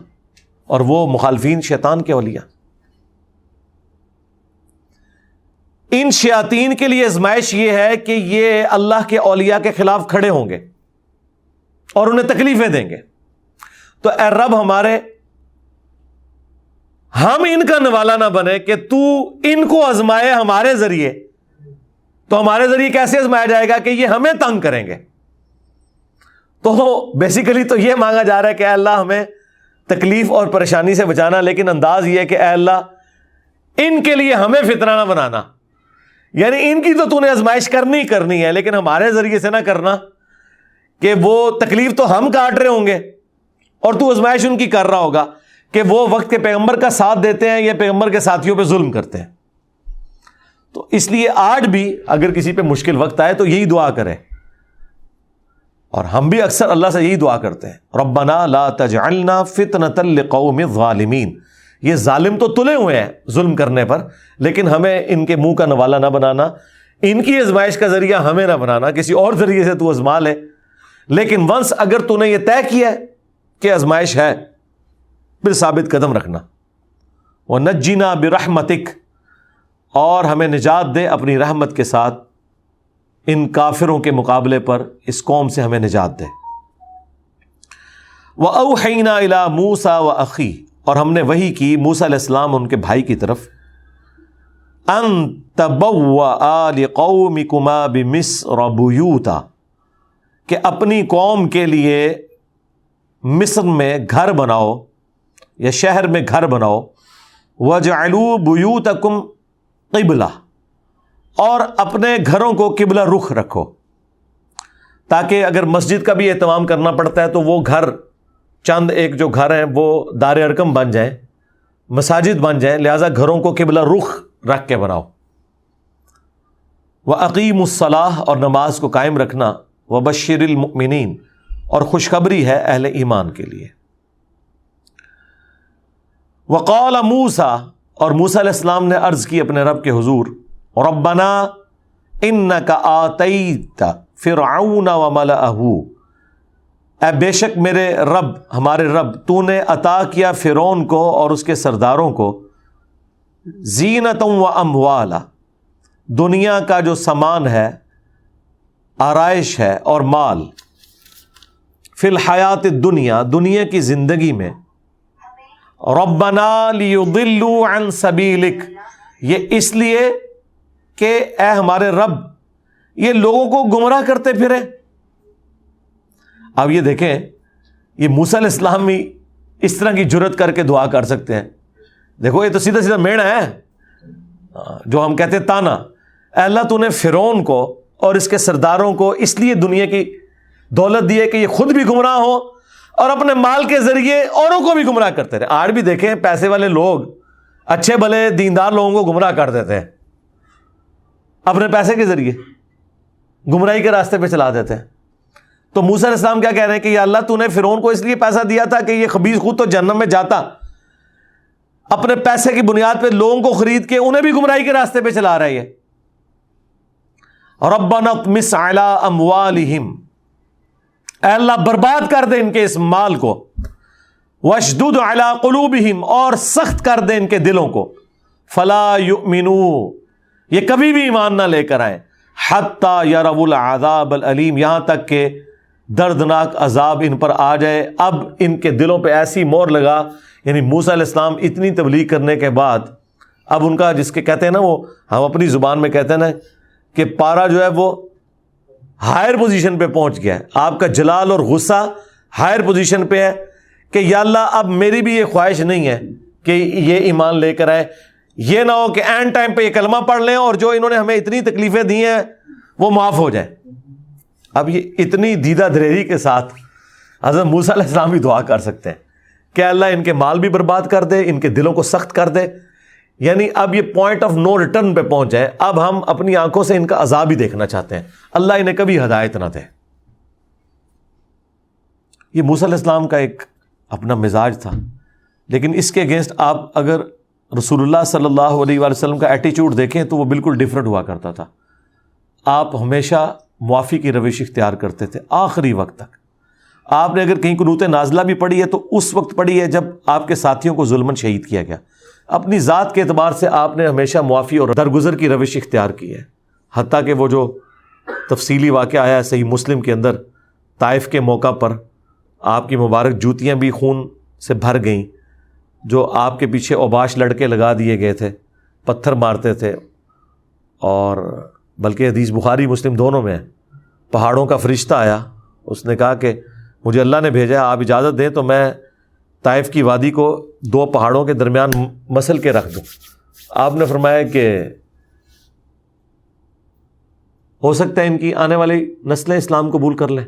اور وہ مخالفین شیطان کے اولیاء۔ ان شیاطین کے لیے ازمائش یہ ہے کہ یہ اللہ کے اولیاء کے خلاف کھڑے ہوں گے اور انہیں تکلیفیں دیں گے۔ تو اے رب ہمارے ہم ان کا نوالا نہ بنے کہ تو ان کو ازمائے ہمارے ذریعے۔ تو ہمارے ذریعے کیسے ازمایا جائے گا کہ یہ ہمیں تنگ کریں گے؟ تو بیسیکلی تو یہ مانگا جا رہا ہے کہ اے اللہ ہمیں تکلیف اور پریشانی سے بچانا، لیکن انداز یہ ہے کہ اے اللہ، ان کے لیے ہمیں فطرہ نہ بنانا۔ یعنی ان کی تو تو نے ازمائش کرنی کرنی ہے، لیکن ہمارے ذریعے سے نہ کرنا کہ وہ تکلیف تو ہم کاٹ رہے ہوں گے اور تو ازمائش ان کی کر رہا ہوگا۔ کہ وہ وقت کے پیغمبر کا ساتھ دیتے ہیں یا پیغمبر کے ساتھیوں پہ ظلم کرتے ہیں۔ تو اس لیے آج بھی اگر کسی پہ مشکل وقت آئے تو یہی دعا کریں۔ اور ہم بھی اکثر اللہ سے یہی دعا کرتے ہیں۔ ربنا لا تجعلنا فتنة لقوم الظالمین۔ یہ ظالم تو تلے ہوئے ہیں ظلم کرنے پر، لیکن ہمیں ان کے منہ کا نوالا نہ بنانا، ان کی ازمائش کا ذریعہ ہمیں نہ بنانا، کسی اور ذریعے سے تو ازما لے۔ لیکن ونس اگر تو نے یہ طے کیا ہے کہ ازمائش ہے پھر ثابت قدم رکھنا۔ وہ نجینا برحمتک۔ اور ہمیں نجات دے اپنی رحمت کے ساتھ۔ ان کافروں کے مقابلے پر اس قوم سے ہمیں نجات دے۔ وہ اوحینا الا موسا و عقی اور ہم نے وہی کی موسا علیہ السلام ان کے بھائی کی طرف۔ ان قومی کما بس ربوتا کہ اپنی قوم کے لیے مصر میں گھر بناؤ۔ یا شہر میں گھر بناؤ وجعلوا بیوتکم قبلہ، اور اپنے گھروں کو قبلہ رخ رکھو۔ تاکہ اگر مسجد کا بھی اہتمام کرنا پڑتا ہے تو وہ گھر، چند ایک جو گھر ہیں، وہ دار ارکم بن جائیں، مساجد بن جائیں، لہذا گھروں کو قبلہ رخ رکھ کے بناؤ۔ وہ عقیم الصلاح اور نماز کو قائم رکھنا۔ وہ بشیر المؤمنین اور خوشخبری ہے اہل ایمان کے لیے۔ وقال موسا اور موسا علیہ السلام نے عرض کی اپنے رب کے حضور، ربنا ان کا آتیت فرعون و ملا اے بے شک میرے رب، ہمارے رب، تو نے عطا کیا فرعون کو اور اس کے سرداروں کو زینتوں و اموالا۔ دنیا کا جو سامان ہے، آرائش ہے اور مال۔ فی الحیات دنیا دنیا کی زندگی میں ربنا لیضلوا عن سبیلک یہ اس لیے کہ اے ہمارے رب، یہ لوگوں کو گمراہ کرتے پھرے۔ اب یہ دیکھیں، یہ موسیٰ علیہ السلام بھی اس طرح کی جرت کر کے دعا کر سکتے ہیں۔ دیکھو، یہ تو سیدھا سیدھا میڑ ہے۔ جو ہم کہتے ہیں تانا۔ اے اللہ، تو نے فرون کو اور اس کے سرداروں کو اس لیے دنیا کی دولت دی ہے کہ یہ خود بھی گمراہ ہو اور اپنے مال کے ذریعے اوروں کو بھی گمراہ کرتے رہے۔ آج بھی دیکھیں پیسے والے لوگ اچھے بھلے دیندار لوگوں کو گمراہ کر دیتے ہیں۔ اپنے پیسے کے ذریعے گمراہی کے راستے پہ چلا دیتے ہیں۔ تو موسیٰ علیہ السلام کیا کہہ رہے ہیں کہ یا اللہ تو نے فرون کو اس لیے پیسہ دیا تھا کہ یہ خبیز خود تو جنم میں جاتا۔ اپنے پیسے کی بنیاد پہ لوگوں کو خرید کے انہیں بھی گمراہی کے راستے پہ چلا رہا ہے ربنا مس اموالہم۔ اے اللہ برباد کر دے ان کے اس مال کو۔ وشدود علی قلوبہم اور سخت کر دے ان کے دلوں کو۔ فلا یؤمنو یہ کبھی بھی ایمان نہ لے کر آئے حتی یرو العذاب العلیم یہاں تک کہ دردناک عذاب ان پر آ جائے۔ اب ان کے دلوں پہ ایسی مور لگا یعنی موسیٰ علیہ السلام اتنی تبلیغ کرنے کے بعد، اب ان کا جس کے کہتے ہیں نا وہ، ہم اپنی زبان میں کہتے ہیں نا کہ پارا جو ہے وہ ہائر پوزیشن پہ پہنچ گیا ہے۔ آپ کا جلال اور غصہ ہائر پوزیشن پہ ہے کہ یا اللہ، اب میری بھی یہ خواہش نہیں ہے کہ یہ ایمان لے کر آئے۔ یہ نہ ہو کہ اینڈ ٹائم پہ یہ کلمہ پڑھ لیں اور جو انہوں نے ہمیں اتنی تکلیفیں دی ہیں، وہ معاف ہو جائے اب یہ اتنی دیدہ دریری کے ساتھ حضرت موسیٰ علیہ السلام بھی دعا کر سکتے ہیں کہ اللہ ان کے مال بھی برباد کر دے، ان کے دلوں کو سخت کر دے۔ یعنی اب یہ پوائنٹ آف نو ریٹرن پہ پہنچ جائے، اب ہم اپنی آنکھوں سے ان کا عذاب ہی دیکھنا چاہتے ہیں۔ اللہ انہیں کبھی ہدایت نہ دے۔ یہ موسیٰ علیہ السلام کا ایک اپنا مزاج تھا۔ لیکن اس کے اگینسٹ آپ اگر رسول اللہ صلی اللہ علیہ وآلہ وسلم کا ایٹیچیوڈ دیکھیں تو وہ بالکل ڈفرینٹ ہوا کرتا تھا۔ آپ ہمیشہ معافی کی روش اختیار کرتے تھے، آخری وقت تک۔ آپ نے اگر کہیں قنوت نازلہ بھی پڑھی ہے تو اس وقت پڑھی ہے جب آپ کے ساتھیوں کو ظلمن شہید کیا گیا۔ اپنی ذات کے اعتبار سے آپ نے ہمیشہ معافی اور درگزر کی روش اختیار کی ہے۔ حتیٰ کہ وہ جو تفصیلی واقعہ آیا ہے صحیح مسلم کے اندر، طائف کے موقع پر آپ کی مبارک جوتیاں بھی خون سے بھر گئیں، جو آپ کے پیچھے اوباش لڑکے لگا دیے گئے تھے، پتھر مارتے تھے۔ اور بلکہ حدیث بخاری، مسلم دونوں میں پہاڑوں کا فرشتہ آیا، اس نے کہا کہ مجھے اللہ نے بھیجا آپ اجازت دیں تو میں طائف کی وادی کو دو پہاڑوں کے درمیان مسل کے رکھ دوں آپ نے فرمایا کہ ہو سکتا ہے ان کی آنے والی نسلیں اسلام قبول کر لیں۔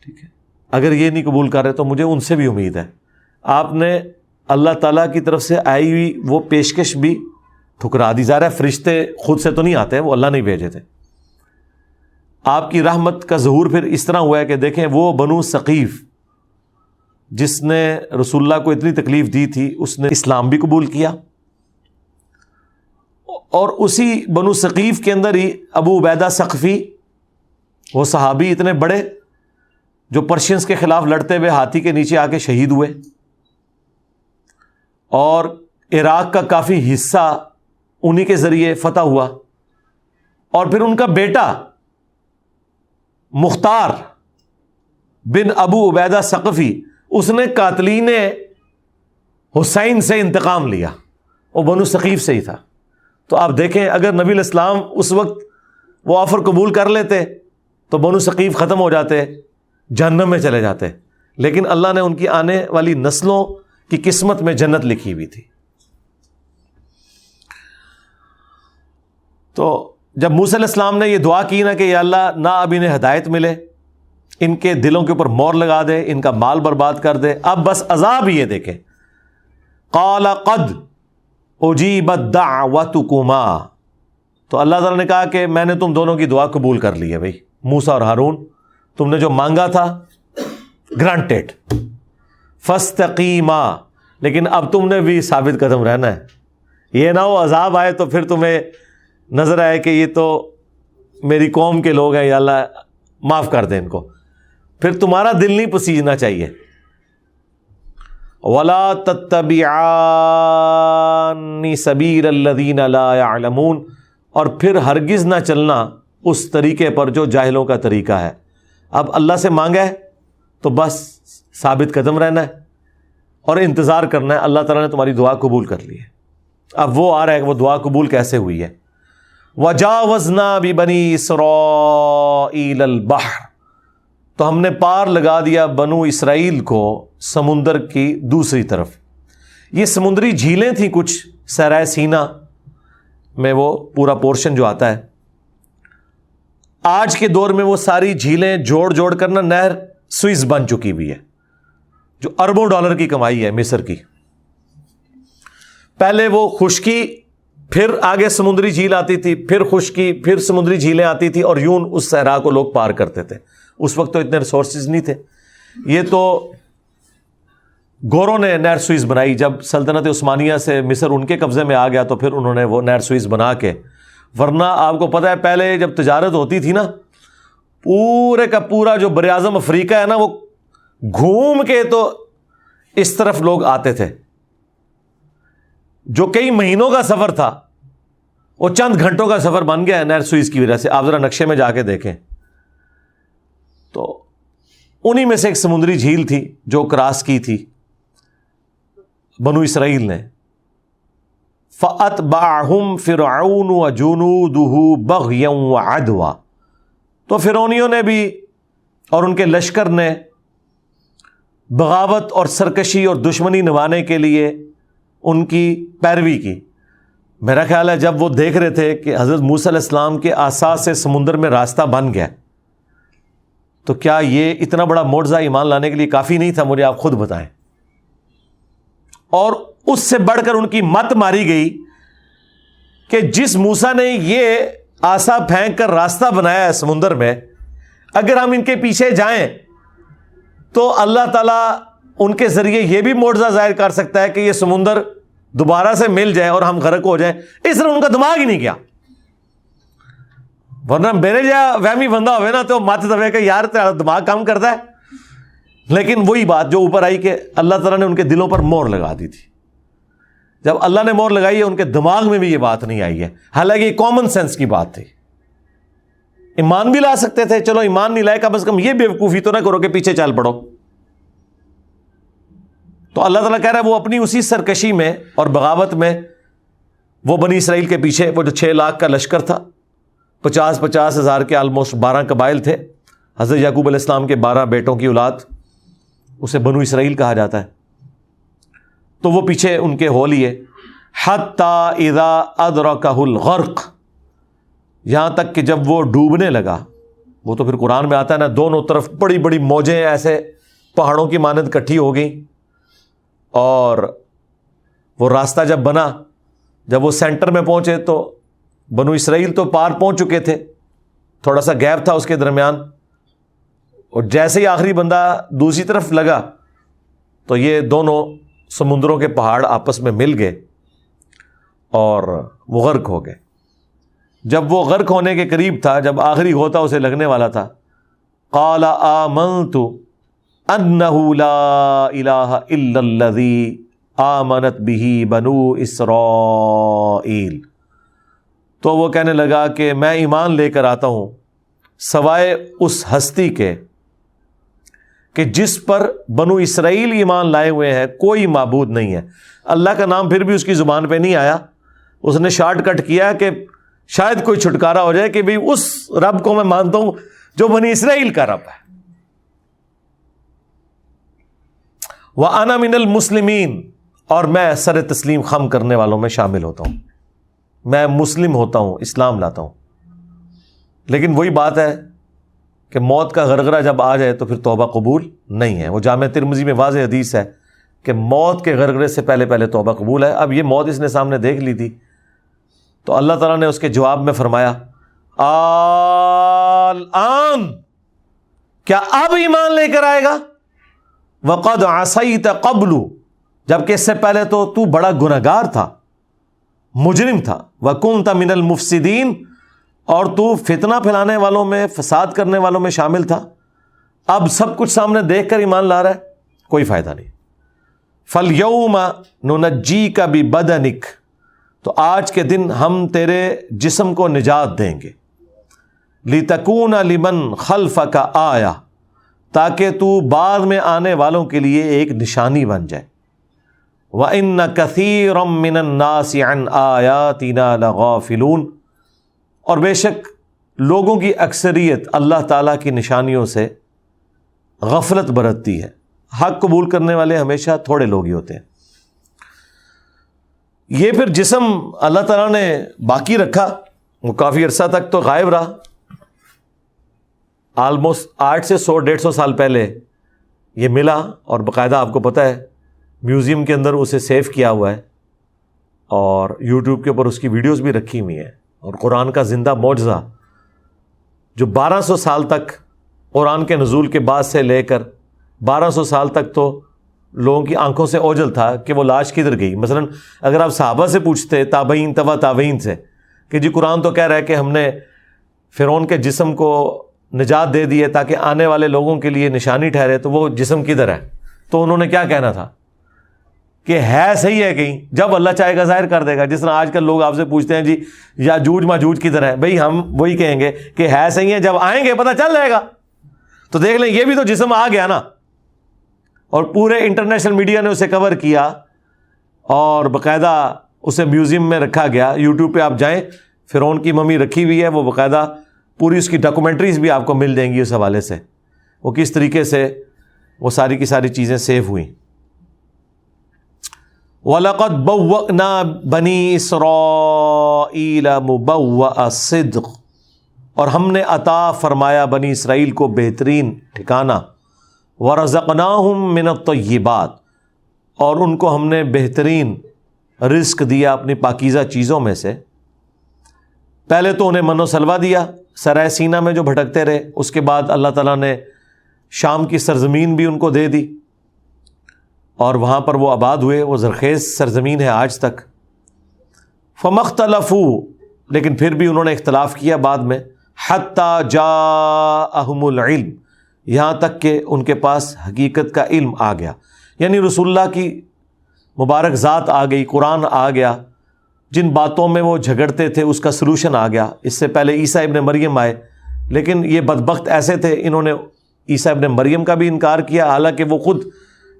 ٹھیک ہے۔ اگر یہ نہیں قبول کر رہے تو مجھے ان سے بھی امید ہے۔ آپ نے اللہ تعالیٰ کی طرف سے آئی ہوئی وہ پیشکش بھی ٹھکرا دی۔ جا رہا ہے فرشتے خود سے تو نہیں آتے، وہ اللہ نہیں بھیجے تھے۔ آپ کی رحمت کا ظہور پھر اس طرح ہوا ہے کہ دیکھیں وہ بنو ثقیف جس نے رسول اللہ کو اتنی تکلیف دی تھی، اس نے اسلام بھی قبول کیا۔ اور اسی بنو ثقیف کے اندر ہی ابو عبیدہ ثقفی وہ صحابی اتنے بڑے جو پرشینس کے خلاف لڑتے ہوئے ہاتھی کے نیچے آ کے شہید ہوئے۔ اور عراق کا کافی حصہ انہی کے ذریعے فتح ہوا۔ اور پھر ان کا بیٹا مختار بن ابو عبیدہ ثقفی اس نے قاتلین حسین سے انتقام لیا۔ وہ بنو ثقیف سے ہی تھا۔ تو آپ دیکھیں، اگر نبی الاسلام اس وقت وہ آفر قبول کر لیتے، تو بنو ثقیف ختم ہو جاتے، جہنم میں چلے جاتے۔ لیکن اللہ نے ان کی آنے والی نسلوں کی قسمت میں جنت لکھی ہوئی تھی۔ تو جب موسی علیہ السلام نے یہ دعا کی نا کہ یہ اللہ نہ اب انہیں ہدایت ملے۔ ان کے دلوں کے اوپر مور لگا دے، ان کا مال برباد کر دے۔ اب بس عذاب ہی یہ دیکھے کالا قد اجیبت دعوتکما۔ تو اللہ تعالیٰ نے کہا کہ میں نے تم دونوں کی دعا قبول کر لی ہے بھائی۔ موسا اور ہارون، تم نے جو مانگا تھا گرانٹیڈ فستقیما لیکن اب تم نے بھی ثابت قدم رہنا ہے۔ یہ نہ ہو عذاب آئے تو پھر تمہیں نظر آئے کہ یہ تو میری قوم کے لوگ ہیں، یا اللہ معاف کر دیں ان کو۔ پھر تمہارا دل نہیں پسیجنا چاہیے۔ ولا سبیر الدین علمون اور پھر ہرگز نہ چلنا اس طریقے پر جو جاہلوں کا طریقہ ہے۔ اب اللہ سے مانگا ہے تو بس ثابت قدم رہنا ہے اور انتظار کرنا ہے۔ اللہ تعالیٰ نے تمہاری دعا قبول کر لی ہے۔ اب وہ آ رہا ہے کہ وہ دعا قبول کیسے ہوئی ہے۔ وجا وزنا بھی بنی سرو البحر۔ تو ہم نے پار لگا دیا بنو اسرائیل کو سمندر کی دوسری طرف۔ یہ سمندری جھیلیں تھیں کچھ سرائے سینا میں وہ پورا پورشن جو آتا ہے۔ آج کے دور میں وہ ساری جھیلیں جوڑ جوڑ کر نا نہر سوئس بن چکی ہوئی ہے، جو اربوں ڈالر کی کمائی ہے مصر کی۔ پہلے وہ خشکی، پھر آگے سمندری جھیل آتی تھی، پھر خشکی، پھر سمندری جھیلیں آتی تھی اور یون اس صحرا کو لوگ پار کرتے تھے۔ اس وقت تو اتنے ریسورسز نہیں تھے۔ یہ تو گوروں نے نیر سوئز بنائی۔ جب سلطنت عثمانیہ سے مصر ان کے قبضے میں آ گیا تو پھر انہوں نے وہ نیر سوئز بنا کے۔ ورنہ آپ کو پتا ہے، پہلے جب تجارت ہوتی تھی نا، پورے کا پورا جو بر اعظم افریقہ ہے نا، وہ گھوم کے تو اس طرف لوگ آتے تھے۔ جو کئی مہینوں کا سفر تھا، وہ چند گھنٹوں کا سفر بن گیا ہے نیر سوئز کی وجہ سے۔ آپ ذرا نقشے میں جا کے دیکھیں۔ تو انہیں میں سے ایک سمندری جھیل تھی جو کراس کی تھی، بنو اسرائیل نے۔ فت باہم فرعون و جنو بغ ادوا تو فرونیوں نے بھی اور ان کے لشکر نے بغاوت اور سرکشی اور دشمنی نبھانے کے لیے ان کی پیروی کی۔ میرا خیال ہے جب وہ دیکھ رہے تھے کہ حضرت موسی علیہ السلام کے آساس سے سمندر میں راستہ بن گیا۔ تو کیا یہ اتنا بڑا موڑزہ ایمان لانے کے لیے کافی نہیں تھا؟ مجھے آپ خود بتائیں۔ اور اس سے بڑھ کر ان کی مت ماری گئی کہ جس موسا نے یہ آسا پھینک کر راستہ بنایا ہے سمندر میں، اگر ہم ان کے پیچھے جائیں تو اللہ تعالی ان کے ذریعے یہ بھی موڑزہ ظاہر کر سکتا ہے کہ یہ سمندر دوبارہ سے مل جائے اور ہم غرق ہو جائیں۔ اس طرح ان کا دماغ ہی نہیں کیا۔ ورنہ میرے جا وہمی بندہ ہوئے نا تو مات دبے کہ یار تیرا دماغ کام کرتا ہے۔ لیکن وہی بات جو اوپر آئی کہ اللہ تعالیٰ نے ان کے دلوں پر مور لگا دی تھی۔ جب اللہ نے مور لگائی ہے، ان کے دماغ میں بھی یہ بات نہیں آئی ہے۔ حالانکہ یہ کامن سینس کی بات تھی۔ ایمان بھی لا سکتے تھے۔ چلو، ایمان نہیں لائے، کم از کم یہ بے وقوفی تو نہ کرو کہ پیچھے چل پڑو۔ تو اللہ تعالیٰ کہہ رہا ہے، وہ اپنی اسی سرکشی میں اور بغاوت میں وہ بنی اسرائیل کے پیچھے، وہ جو چھ لاکھ کا لشکر تھا پچاس پچاس ہزار کے آلموسٹ بارہ قبائل تھے۔ حضرت یعقوب علیہ السلام کے بارہ بیٹوں کی اولاد، اسے بنو اسرائیل کہا جاتا ہے۔ تو وہ پیچھے ان کے ہو لیے۔ حتیٰ ادا ادرک الغرق۔ یہاں تک کہ جب وہ ڈوبنے لگا، وہ تو پھر قرآن میں آتا ہے نا، دونوں طرف بڑی بڑی موجیں ایسے پہاڑوں کی مانند کٹھی ہو گئیں۔ اور وہ راستہ جب بنا، جب وہ سینٹر میں پہنچے تو بنو اسرائیل تو پار پہنچ چکے تھے۔ تھوڑا سا گیپ تھا اس کے درمیان۔ اور جیسے ہی آخری بندہ دوسری طرف لگا، تو یہ دونوں سمندروں کے پہاڑ آپس میں مل گئے اور وہ غرق ہو گئے۔ جب وہ غرق ہونے کے قریب تھا، جب آخری ہوتا اسے لگنے والا تھا کالا آ من تو لا الہ الا الذی آمنت بھی بنو اسرائیل۔ تو وہ کہنے لگا کہ میں ایمان لے کر آتا ہوں، سوائے اس ہستی کے، کہ جس پر بنو اسرائیل ایمان لائے ہوئے ہیں، کوئی معبود نہیں ہے۔ اللہ کا نام پھر بھی اس کی زبان پہ نہیں آیا۔ اس نے شارٹ کٹ کیا کہ شاید کوئی چھٹکارا ہو جائے کہ بھائی اس رب کو میں مانتا ہوں جو بنی اسرائیل کا رب ہے۔ وہ انا من المسلمین اور میں سر تسلیم خم کرنے والوں میں شامل ہوتا ہوں۔ میں مسلم ہوتا ہوں، اسلام لاتا ہوں۔ لیکن وہی بات ہے کہ موت کا غرغرہ جب آ جائے تو پھر توبہ قبول نہیں ہے۔ وہ جامع ترمزی میں واضح حدیث ہے کہ موت کے غرغرے سے پہلے پہلے توبہ قبول ہے۔ اب یہ موت اس نے سامنے دیکھ لی تھی۔ تو اللہ تعالیٰ نے اس کے جواب میں فرمایا آن کیا اب ایمان لے کر آئے گا؟ وقد آسائی قبل جبکہ اس سے پہلے تو تو بڑا گناگار تھا۔ مجرم تھا۔ وکن تھا من المفسدین اور تو فتنہ پھیلانے والوں میں، فساد کرنے والوں میں شامل تھا۔ اب سب کچھ سامنے دیکھ کر ایمان لا رہا ہے، کوئی فائدہ نہیں۔ فل یوم نجی کا بھی بدنک تو آج کے دن ہم تیرے جسم کو نجات دیں گے۔ تکون لمن خلف کا آیا تاکہ تو بعد میں آنے والوں کے لیے ایک نشانی بن جائے۔ وہ ان کثیر من ان آیا تینا لغافلون۔ اور بے شک لوگوں کی اکثریت اللہ تعالیٰ کی نشانیوں سے غفلت برتتی ہے۔ حق قبول کرنے والے ہمیشہ تھوڑے لوگ ہی ہوتے ہیں۔ یہ پھر جسم اللہ تعالیٰ نے باقی رکھا۔ وہ کافی عرصہ تک تو غائب رہا۔ آلموسٹ آٹھ سے سو، ڈیڑھ سو سال پہلے یہ ملا اور باقاعدہ آپ کو پتہ ہے میوزیم کے اندر اسے سیو کیا ہوا ہے اور یوٹیوب کے اوپر اس کی ویڈیوز بھی رکھی ہوئی ہیں اور قرآن کا زندہ معجزہ جو بارہ سو سال تک قرآن کے نزول کے بعد سے لے کر بارہ سو سال تک تو لوگوں کی آنکھوں سے اوجل تھا کہ وہ لاش کدھر گئی۔ مثلا اگر آپ صحابہ سے پوچھتے تابعین تبا تابعین سے کہ جی قرآن تو کہہ رہا ہے کہ ہم نے فرعون کے جسم کو نجات دے دی ہے تاکہ آنے والے لوگوں کے لیے نشانی ٹھہرے تو وہ جسم کدھر ہے؟ تو انہوں نے کیا کہنا تھا؟ کہ ہے صحیح ہے کہیں۔ جب اللہ چاہے گا ظاہر کر دے گا۔ جس طرح آج کل لوگ آپ سے پوچھتے ہیں جی یا جوج ماجوج کدھر ہے۔ بھائی، ہم وہی کہیں گے کہ ہے صحیح ہے، جب آئیں گے پتہ چل جائے گا۔ تو دیکھ لیں، یہ بھی تو جسم آ گیا نا۔ اور پورے انٹرنیشنل میڈیا نے اسے کور کیا اور باقاعدہ اسے میوزیم میں رکھا گیا۔ یوٹیوب پہ آپ جائیں فرون کی ممی رکھی ہوئی ہے، وہ باقاعدہ پوری اس کی ڈاکومنٹریز بھی آپ کو مل جائیں گی اس حوالے سے۔ وہ کس طریقے سے وہ ساری کی ساری چیزیں سیو ہوئیں۔ ولاقت بنا بنی صدق۔ اور ہم نے عطا فرمایا بنی اسرائیل کو بہترین ٹھکانا ورژناہم من الطیبات۔ اور ان کو ہم نے بہترین رزق دیا اپنی پاکیزہ چیزوں میں سے۔ پہلے تو انہیں من و سلوا دیا سرائے سینہ میں جو بھٹکتے رہے۔ اس کے بعد اللہ تعالیٰ نے شام کی سرزمین بھی ان کو دے دی۔ اور وہاں پر وہ آباد ہوئے، وہ زرخیز سرزمین ہے آج تک۔ فمختلف لیکن پھر بھی انہوں نے اختلاف کیا بعد میں۔ حتیٰ جا احم العلم، یہاں تک کہ ان کے پاس حقیقت کا علم آ گیا۔ یعنی رسول اللہ کی مبارک ذات آ گئی، قرآن آ گیا۔ جن باتوں میں وہ جھگڑتے تھے، اس کا سلوشن آ گیا۔ اس سے پہلے عیسیٰ ابن مریم آئے، لیکن یہ بدبخت ایسے تھے، انہوں نے عیسیٰ ابن مریم کا بھی انکار کیا۔ حالانکہ وہ خود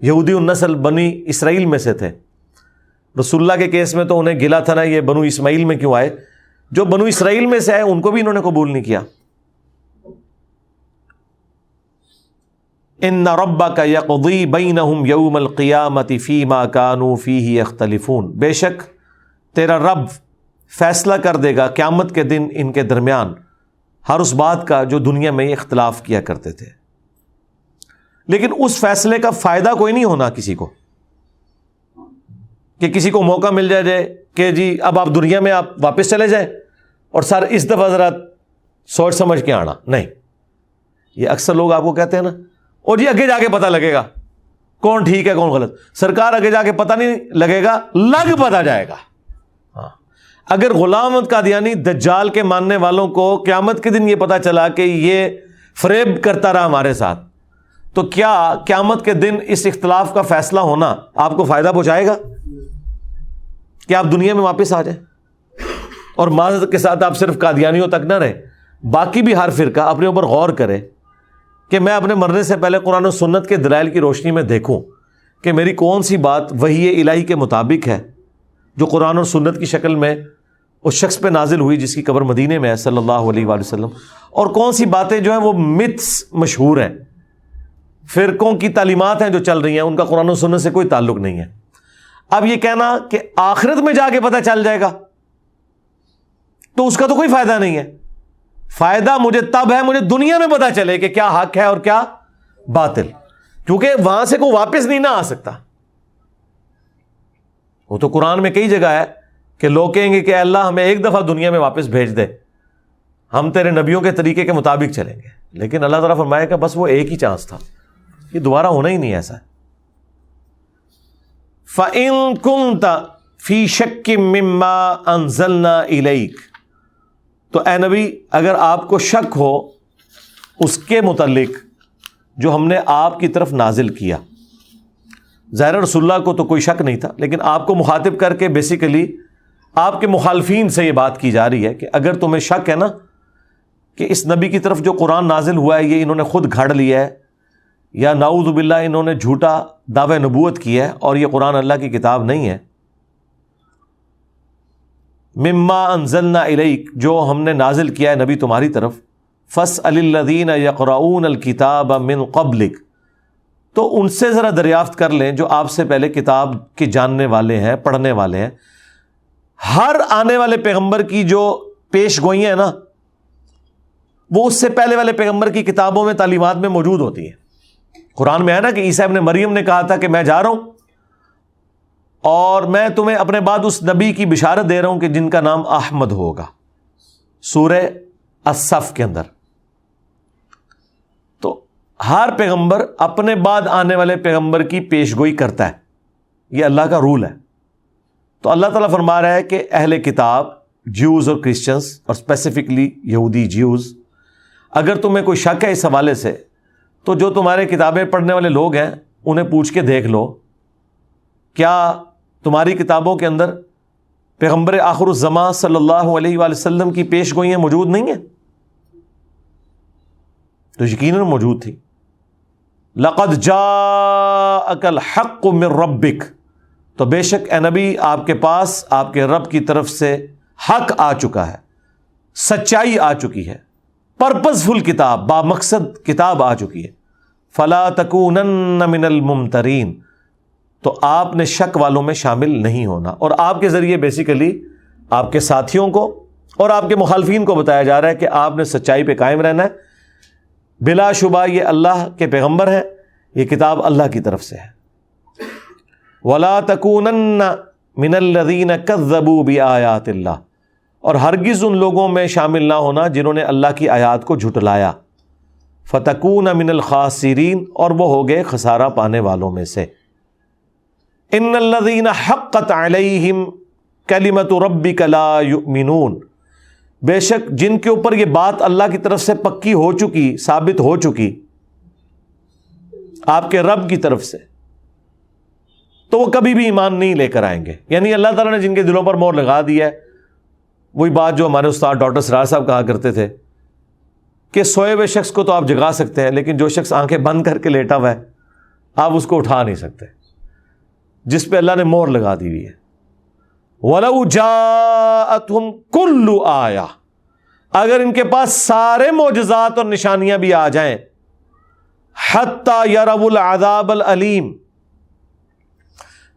یہودی النسل بنی اسرائیل میں سے تھے۔ رسول اللہ کے کیس میں تو انہیں گلا تھا نا، یہ بنو اسماعیل میں کیوں آئے؟ جو بنو اسرائیل میں سے آئے، ان کو بھی انہوں نے قبول نہیں کیا۔ ان ربا کا یقی بین یوم القیامت فی ما کانو فی ہی اختلفون بے شک تیرا رب فیصلہ کر دے گا قیامت کے دن ان کے درمیان۔ ہر اس بات کا جو دنیا میں اختلاف کیا کرتے تھے۔ لیکن اس فیصلے کا فائدہ کوئی نہیں ہونا کسی کو کہ کسی کو موقع مل جائے جائے کہ جی اب آپ دنیا میں آپ واپس چلے جائیں اور سر اس دفعہ ذرا سوچ سمجھ کے آنا نہیں یہ اکثر لوگ آپ کو کہتے ہیں نا اور جی آگے جا کے پتا لگے گا کون ٹھیک ہے کون غلط سرکار آگے جا کے پتا نہیں لگے گا لگ پتا جائے گا ہاں اگر غلام قادیانی دجال کے ماننے والوں کو قیامت کے دن یہ پتا چلا کہ یہ فریب کرتا رہا ہمارے ساتھ تو کیا قیامت کے دن اس اختلاف کا فیصلہ ہونا آپ کو فائدہ پہنچائے گا؟ کہ آپ دنیا میں واپس آ جائیں اور معذرت کے ساتھ آپ صرف قادیانیوں تک نہ رہے باقی بھی ہر فرقہ اپنے اوپر غور کرے کہ میں اپنے مرنے سے پہلے قرآن و سنت کے دلائل کی روشنی میں دیکھوں کہ میری کون سی بات وہی الہی کے مطابق ہے جو قرآن و سنت کی شکل میں اس شخص پہ نازل ہوئی جس کی قبر مدینے میں ہے صلی اللہ علیہ وآلہ وسلم۔ اور کون سی باتیں جو ہیں وہ متس مشہور ہیں۔ فرقوں کی تعلیمات ہیں جو چل رہی ہیں، ان کا قرآن و سنت سے کوئی تعلق نہیں ہے۔ اب یہ کہنا کہ آخرت میں جا کے پتہ چل جائے گا، تو اس کا تو کوئی فائدہ نہیں ہے۔ فائدہ مجھے تب ہے، مجھے دنیا میں پتا چلے کہ کیا حق ہے اور کیا باطل۔ کیونکہ وہاں سے کوئی واپس نہیں نہ آ سکتا۔ وہ تو قرآن میں کئی جگہ ہے کہ لوگ کہیں گے کہ اللہ ہمیں ایک دفعہ دنیا میں واپس بھیج دے۔ ہم تیرے نبیوں کے طریقے کے مطابق چلیں گے۔ لیکن اللہ تعالیٰ فرمائے کہ بس وہ ایک ہی چانس تھا۔ یہ دوبارہ ہونا ہی نہیں ایسا۔ فن کن فی شک مما انزلنا الیک تو اے نبی، اگر آپ کو شک ہو اس کے متعلق جو ہم نے آپ کی طرف نازل کیا۔ ظاہر رسول اللہ کو تو کوئی شک نہیں تھا، لیکن آپ کو مخاطب کر کے بیسیکلی آپ کے مخالفین سے یہ بات کی جا رہی ہے کہ اگر تمہیں شک ہے نا کہ اس نبی کی طرف جو قرآن نازل ہوا ہے، یہ انہوں نے خود گھڑ لیا ہے یا ناؤد باللہ انہوں نے جھوٹا دعوی نبوت کیا ہے اور یہ قرآن اللہ کی کتاب نہیں ہے۔ مما انزلنا الیک، جو ہم نے نازل کیا ہے نبی تمہاری طرف۔ فص الدین یقراون الکتاب من قبلک۔ تو ان سے ذرا دریافت کر لیں جو آپ سے پہلے کتاب کے جاننے والے ہیں، پڑھنے والے ہیں۔ ہر آنے والے پیغمبر کی جو پیش گوئیاں ہیں نا، وہ اس سے پہلے والے پیغمبر کی کتابوں میں تعلیمات میں موجود ہوتی ہیں۔ قرآن میں ہے نا کہ عیسیٰ ابن مریم نے کہا تھا کہ میں جا رہا ہوں اور میں تمہیں اپنے بعد اس نبی کی بشارت دے رہا ہوں کہ جن کا نام احمد ہوگا۔ سورہ اصف کے اندر۔ تو ہر پیغمبر اپنے بعد آنے والے پیغمبر کی پیش گوئی کرتا ہے۔ یہ اللہ کا رول ہے۔ تو اللہ تعالیٰ فرما رہا ہے کہ اہل کتاب جیوز اور کرسچنس اور اسپیسیفکلی یہودی جیوز اگر تمہیں کوئی شک ہے اس حوالے سے تو جو تمہارے کتابیں پڑھنے والے لوگ ہیں، انہیں پوچھ کے دیکھ لو۔ کیا تمہاری کتابوں کے اندر پیغمبر آخر الزما صلی اللہ علیہ وآلہ وسلم کی پیش گوئیاں موجود نہیں ہیں؟ تو یقیناً موجود تھی لقد جا اکل حق من ربک۔ تو بے شک اے نبی، آپ کے پاس، آپ کے رب کی طرف سے حق آ چکا ہے، سچائی آ چکی ہے۔ پرپز فل کتاب، با مقصد کتاب آ چکی ہے۔ فلا تکون من الممترین۔ تو آپ نے شک والوں میں شامل نہیں ہونا۔ اور آپ کے ذریعے بیسیکلی آپ کے ساتھیوں کو اور آپ کے مخالفین کو بتایا جا رہا ہے کہ آپ نے سچائی پہ قائم رہنا ہے۔ بلا شبہ یہ اللہ کے پیغمبر ہے یہ کتاب اللہ کی طرف سے ہے۔ ولا تکون من الدین کزبو بھی آیات اللہ۔ اور ہرگز ان لوگوں میں شامل نہ ہونا جنہوں نے اللہ کی آیات کو جھٹلایا۔ فتکون من الخاصرین اور وہ ہو گئے خسارہ پانے والوں میں سے۔ ان الذین حقت علیہم کلمت ربک لا یؤمنون۔ بے شک جن کے اوپر یہ بات اللہ کی طرف سے پکی ہو چکی، ثابت ہو چکی۔ آپ کے رب کی طرف سے۔ تو وہ کبھی بھی ایمان نہیں لے کر آئیں گے۔ یعنی اللہ تعالیٰ نے جن کے دلوں پر مور لگا دیا ہے وہی بات جو ہمارے استاد ڈاکٹر سراج صاحب کہا کرتے تھے کہ سوئے ہوئے شخص کو تو آپ جگا سکتے ہیں، لیکن جو شخص آنکھیں بند کر کے لیٹا ہوا ہے، آپ اس کو اٹھا نہیں سکتے۔ جس پہ اللہ نے مور لگا دی ہوئی ہے۔ ولو جا تم کلو آیا اگر ان کے پاس سارے معجزات اور نشانیاں بھی آ جائیں حتیٰ یا رب العذاب العلیم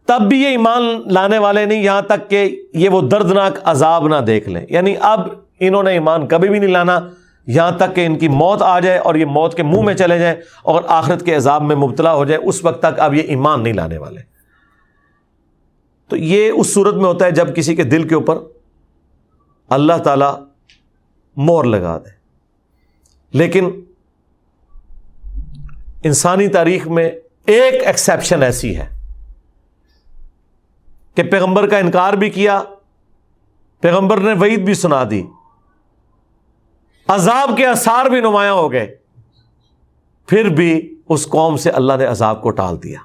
تب بھی یہ ایمان لانے والے نہیں، یہاں تک کہ یہ وہ دردناک عذاب نہ دیکھ لیں۔ یعنی اب انہوں نے ایمان کبھی بھی نہیں لانا، یہاں تک کہ ان کی موت آ جائے اور یہ موت کے منہ میں چلے جائیں اور آخرت کے عذاب میں مبتلا ہو جائے، اس وقت تک اب یہ ایمان نہیں لانے والے۔ تو یہ اس صورت میں ہوتا ہے جب کسی کے دل کے اوپر اللہ تعالی مور لگا دے۔ لیکن انسانی تاریخ میں ایک ایکسیپشن ایسی ہے۔ کہ پیغمبر کا انکار بھی کیا، پیغمبر نے وعید بھی سنا دی۔ عذاب کے اثار بھی نمایاں ہو گئے۔ پھر بھی اس قوم سے اللہ نے عذاب کو ٹال دیا۔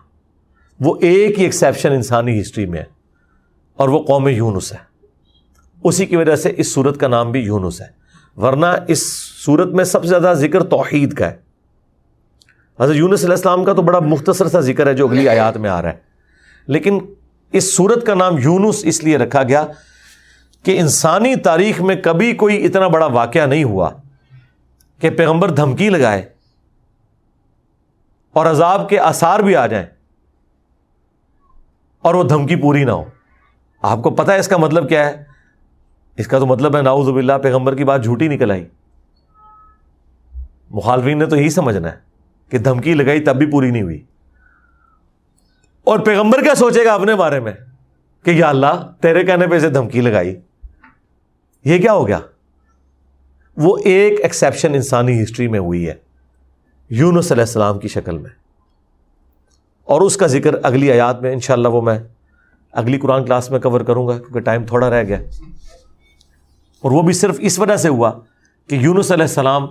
وہ ایک ہی ایکسیپشن انسانی ہسٹری میں ہے اور وہ قوم یونس ہے۔ اسی کی وجہ سے اس صورت کا نام بھی یونس ہے۔ ورنہ اس صورت میں سب سے زیادہ ذکر توحید کا ہے۔ حضرت یونس علیہ السلام کا تو بڑا مختصر سا ذکر ہے جو اگلی آیات میں آ رہا ہے۔ لیکن اس صورت کا نام یونس اس لیے رکھا گیا کہ انسانی تاریخ میں کبھی کوئی اتنا بڑا واقعہ نہیں ہوا کہ پیغمبر دھمکی لگائے اور عذاب کے آثار بھی آ جائیں اور وہ دھمکی پوری نہ ہو۔ آپ کو پتا ہے اس کا مطلب کیا ہے؟ اس کا تو مطلب ہے ناؤز باللہ پیغمبر کی بات جھوٹی نکل آئی۔ مخالفین نے تو یہی سمجھنا ہے کہ دھمکی لگائی تب بھی پوری نہیں ہوئی۔ اور پیغمبر کیا سوچے گا اپنے بارے میں کہ یا اللہ، تیرے کہنے پہ اسے دھمکی لگائی۔ یہ کیا ہو گیا؟ وہ ایک ایکسیپشن انسانی ہسٹری میں ہوئی ہے، یونس علیہ السلام کی شکل میں۔ اور اس کا ذکر اگلی آیات میں انشاءاللہ وہ میں اگلی قرآن کلاس میں کور کروں گا، کیونکہ ٹائم تھوڑا رہ گیا۔ اور وہ بھی صرف اس وجہ سے ہوا کہ یونس علیہ السلام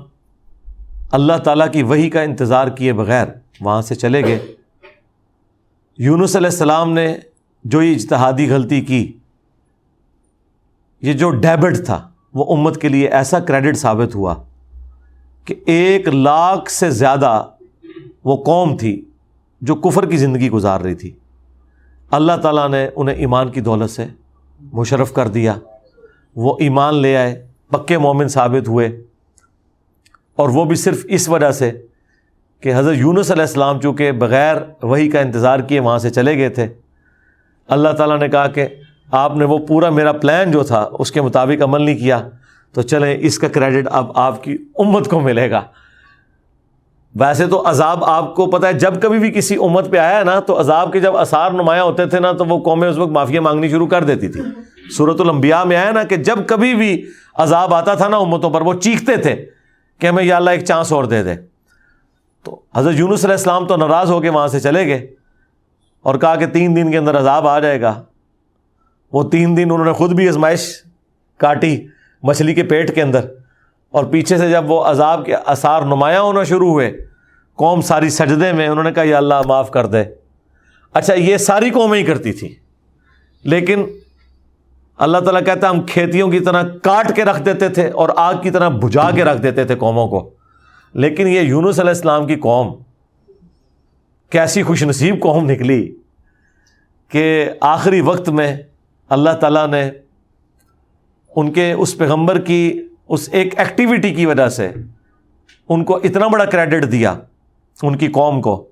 اللہ تعالیٰ کی وہی کا انتظار کیے بغیر وہاں سے چلے گئے۔ یونس علیہ السلام نے جو یہ اجتہادی غلطی کی، یہ جو ڈیبٹ تھا، وہ امت کے لیے ایسا کریڈٹ ثابت ہوا کہ ایک لاکھ سے زیادہ وہ قوم تھی جو کفر کی زندگی گزار رہی تھی۔ اللہ تعالیٰ نے انہیں ایمان کی دولت سے مشرف کر دیا۔ وہ ایمان لے آئے، پکے مومن ثابت ہوئے اور وہ بھی صرف اس وجہ سے کہ حضرت یونس علیہ السلام چونکہ بغیر وہی کا انتظار کیے وہاں سے چلے گئے تھے، اللہ تعالیٰ نے کہا کہ آپ نے وہ پورا میرا پلان جو تھا، اس کے مطابق عمل نہیں کیا، تو چلیں، اس کا کریڈٹ اب آپ کی امت کو ملے گا۔ ویسے تو عذاب آپ کو پتا ہے، جب کبھی بھی کسی امت پہ آیا نا، تو عذاب کے جب اثار نمایاں ہوتے تھے نا، تو وہ قومیں اس وقت معافیا مانگنی شروع کر دیتی تھی صورت الانبیاء میں آیا نا کہ جب کبھی بھی عذاب آتا تھا نا امتوں پر، وہ چیختے تھے کہ ہمیں یا اللہ ایک چانس اور دے دے۔ تو حضرت یونس علیہ السلام تو ناراض ہو کے وہاں سے چلے گئے اور کہا کہ تین دن کے اندر عذاب آ جائے گا۔ وہ تین دن انہوں نے خود بھی آزمائش کاٹی مچھلی کے پیٹ کے اندر اور پیچھے سے جب وہ عذاب کے اثار نمایاں ہونا شروع ہوئے، قوم ساری سجدے میں انہوں نے کہا، یا اللہ معاف کر دے۔ اچھا یہ ساری قومیں ہی کرتی تھی لیکن اللہ تعالیٰ کہتا ہم کھیتیوں کی طرح کاٹ کے رکھ دیتے تھے اور آگ کی طرح بجھا کے رکھ دیتے تھے قوموں کو۔ لیکن یہ یونس علیہ السلام کی قوم کیسی خوش نصیب قوم نکلی کہ آخری وقت میں اللہ تعالیٰ نے ان کے اس پیغمبر کی اس ایک ایکٹیویٹی کی وجہ سے ان کو اتنا بڑا کریڈٹ دیا، ان کی قوم کو،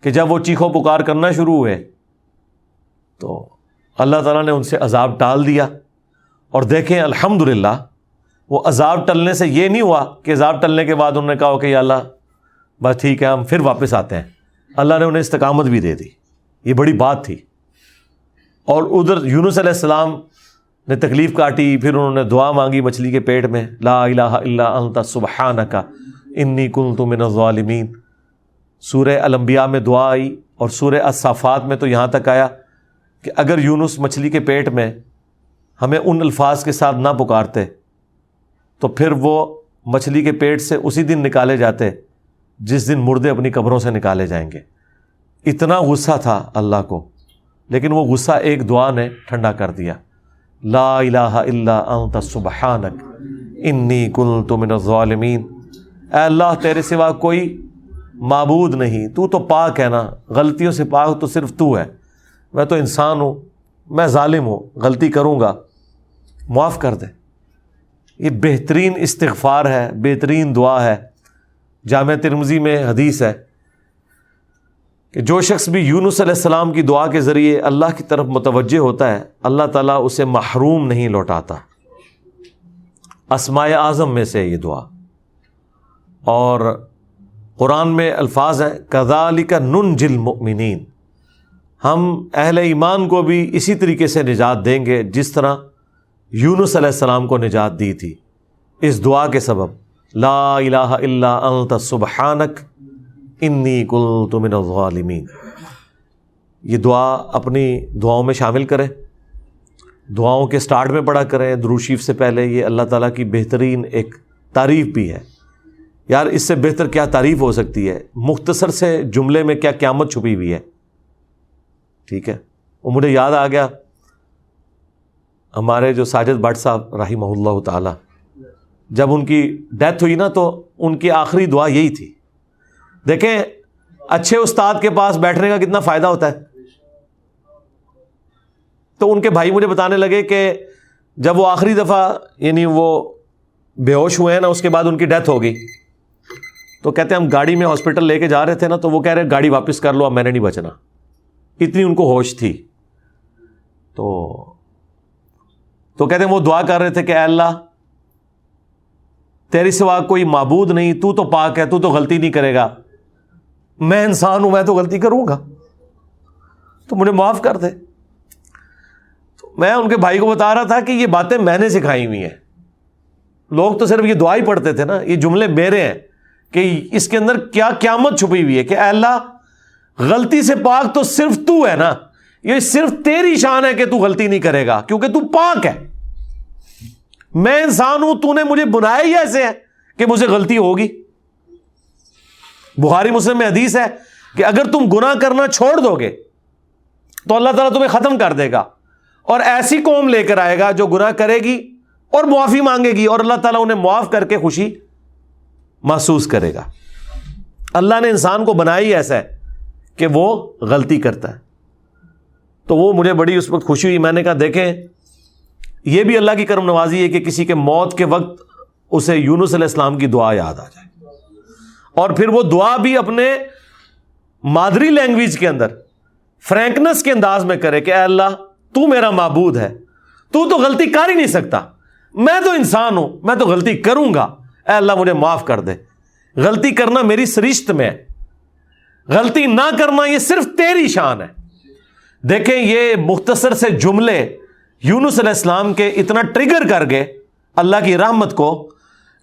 کہ جب وہ چیخو پکار کرنا شروع ہوئے تو اللہ تعالیٰ نے ان سے عذاب ٹال دیا۔ اور دیکھیں الحمد للہ وہ عذاب ٹلنے سے یہ نہیں ہوا کہ عذاب ٹلنے کے بعد انہوں نے کہا کہ اللہ، بس ٹھیک ہے، ہم پھر واپس آتے ہیں۔ اللہ نے انہیں استقامت بھی دے دی۔ یہ بڑی بات تھی۔ اور ادھر یونس علیہ السلام نے تکلیف کاٹی، پھر انہوں نے دعا مانگی مچھلی کے پیٹ میں، لا الہ الا انت سبحانہ کا انی کن من الظالمین۔ سورہ الانبیاء میں دعا آئی اور سورہ اصافات میں تو یہاں تک آیا کہ اگر یونس مچھلی کے پیٹ میں ہمیں ان الفاظ کے ساتھ نہ پکارتے تو پھر وہ مچھلی کے پیٹ سے اسی دن نکالے جاتے جس دن مردے اپنی قبروں سے نکالے جائیں گے۔ اتنا غصہ تھا اللہ کو، لیکن وہ غصہ ایک دعا نے ٹھنڈا کر دیا۔ لا الہ الا انت سبحانک، انی کنت من الظالمین۔ اے اللہ، تیرے سوا کوئی معبود نہیں۔ تو تو پاک ہے نا، غلطیوں سے پاک تو صرف تو ہے۔ میں تو انسان ہوں، میں ظالم ہوں، غلطی کروں گا۔ معاف کر دے۔ یہ بہترین استغفار ہے، بہترین دعا ہے۔ جامع ترمزی میں حدیث ہے کہ جو شخص بھی یونس علیہ السلام کی دعا کے ذریعے اللہ کی طرف متوجہ ہوتا ہے، اللہ تعالیٰ اسے محروم نہیں لوٹاتا۔ اسماء اعظم میں سے یہ دعا۔ اور قرآن میں الفاظ ہیں کزا علی کا نن جل ہم اہل ایمان کو بھی اسی طریقے سے نجات دیں گے، جس طرح یونس علیہ السلام کو نجات دی تھی۔ اس دعا کے سبب، لا الہ الا انت سبحانک انی کل من الظالمین۔ یہ دعا اپنی دعاؤں میں شامل کریں۔ دعاؤں کے سٹارٹ میں پڑھا کریں۔ دروشیف سے پہلے یہ اللہ تعالیٰ کی بہترین ایک تعریف بھی ہے۔ یار، اس سے بہتر کیا تعریف ہو سکتی ہے؟ مختصر سے جملے میں کیا قیامت چھپی ہوئی ہے؟ ٹھیک ہے۔ وہ مجھے یاد آ گیا۔ ہمارے جو ساجد بٹ صاحب رحمہ اللہ تعالی، جب ان کی ڈیتھ ہوئی نا تو ان کی آخری دعا یہی تھی۔ دیکھیں، اچھے استاد کے پاس بیٹھنے کا کتنا فائدہ ہوتا ہے۔ تو ان کے بھائی مجھے بتانے لگے کہ جب وہ آخری دفعہ یعنی وہ بے ہوش ہوئے ہیں نا، اس کے بعد ان کی ڈیتھ ہو گئی۔ تو کہتے ہیں، ہم گاڑی میں ہاسپٹل لے کے جا رہے تھے نا، تو وہ کہہ رہے، گاڑی واپس کر لو، اب میں نے نہیں بچنا۔ اتنی ان کو ہوش تھی۔ تو تو کہتے ہیں وہ دعا کر رہے تھے کہ اے اللہ تیری سوا کوئی معبود نہیں، تو تو پاک ہے، تو تو غلطی نہیں کرے گا۔ میں انسان ہوں، میں تو غلطی کروں گا۔ تو مجھے معاف کر دے۔ تو میں ان کے بھائی کو بتا رہا تھا کہ یہ باتیں میں نے سکھائی ہوئی ہیں۔ لوگ تو صرف یہ دعا ہی پڑھتے تھے نا، یہ جملے میرے ہیں کہ اس کے اندر کیا قیامت چھپی ہوئی ہے کہ اے اللہ، غلطی سے پاک تو صرف تو ہے نا، یہ صرف تیری شان ہے کہ تو غلطی نہیں کرے گا، کیونکہ تو پاک ہے۔ میں انسان ہوں، تو نے مجھے بنایا ہی ایسے ہے کہ مجھے غلطی ہوگی۔ بخاری مسلم میں حدیث ہے کہ اگر تم گنا کرنا چھوڑ دو گے، تو اللہ تعالیٰ تمہیں ختم کر دے گا۔ اور ایسی قوم لے کر آئے گا جو گنا کرے گی اور معافی مانگے گی، اور اللہ تعالیٰ انہیں معاف کر کے خوشی محسوس کرے گا۔ اللہ نے انسان کو بنایا ہی ایسا ہے کہ وہ غلطی کرتا ہے۔ تو وہ مجھے بڑی اس وقت خوشی ہوئی، میں نے کہا، دیکھیں یہ بھی اللہ کی کرم نوازی ہے کہ کسی کے موت کے وقت اسے یونس علیہ السلام کی دعا یاد آ جائے۔ اور پھر وہ دعا بھی اپنے مادری لینگویج کے اندر، فرینکنس کے انداز میں کرے کہ اے اللہ، تو میرا معبود ہے۔ تو تو غلطی کر ہی نہیں سکتا۔ میں تو انسان ہوں، میں تو غلطی کروں گا۔ اے اللہ، مجھے معاف کر دے۔ غلطی کرنا میری سرشت میں ہے۔ غلطی نہ کرنا یہ صرف تیری شان ہے۔ دیکھیں، یہ مختصر سے جملے یونس علیہ السلام کے اتنا ٹریگر کر گئے اللہ کی رحمت کو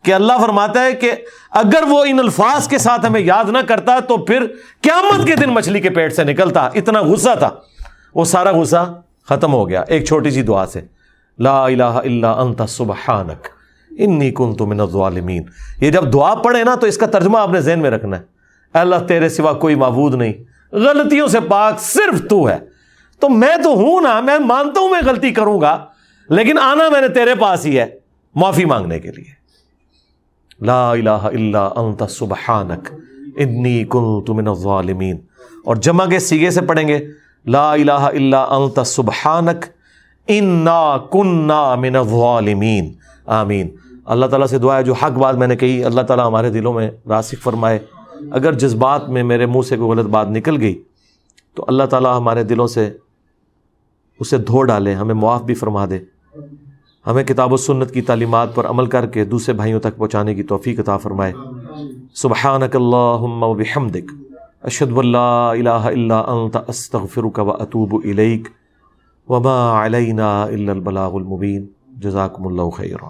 کہ اللہ فرماتا ہے کہ اگر وہ ان الفاظ کے ساتھ ہمیں یاد نہ کرتا تو پھر قیامت کے دن مچھلی کے پیٹ سے نکلتا۔ اتنا غصہ تھا۔ وہ سارا غصہ ختم ہو گیا۔ ایک چھوٹی سی دعا سے۔ لا الہ الا انت سبحانک۔ انی کنت من الظالمین۔ یہ جب دعا پڑھے نا تو اس کا ترجمہ آپ نے ذہن میں رکھنا ہے۔ اللہ تیرے سوا کوئی معبود نہیں۔ غلطیوں سے پاک صرف تو ہے۔ تو میں تو ہوں نا، میں مانتا ہوں، میں غلطی کروں گا۔ لیکن آنا میں نے تیرے پاس ہی ہے، معافی مانگنے کے لیے۔ لا الہ الا انت، سبحانک۔ انی کنت من الظالمین۔ اور جمع کے سیگے سے پڑھیں گے۔ لا الہ الا انت، سبحانک۔ انا کننا من الظالمین۔ آمین۔ اللہ تعالیٰ سے دعا ہے، جو حق بات میں نے کہی، اللہ تعالیٰ ہمارے دلوں میں راسک فرمائے۔ اگر جس بات میں میرے منہ سے کوئی غلط بات نکل گئی، تو اللہ تعالیٰ ہمارے دلوں سے اسے دھو ڈالے ہمیں معاف بھی فرما دے ہمیں کتاب و سنت کی تعلیمات پر عمل کر کے دوسرے بھائیوں تک پہنچانے کی توفیق عطا فرمائے۔ سبحانک اللہم و بحمدک، اشہد واللہ الہ الا انت، استغفرک و اتوب الیک، وما علینا الا البلاغ المبین۔ جزاکم اللہ خیرہ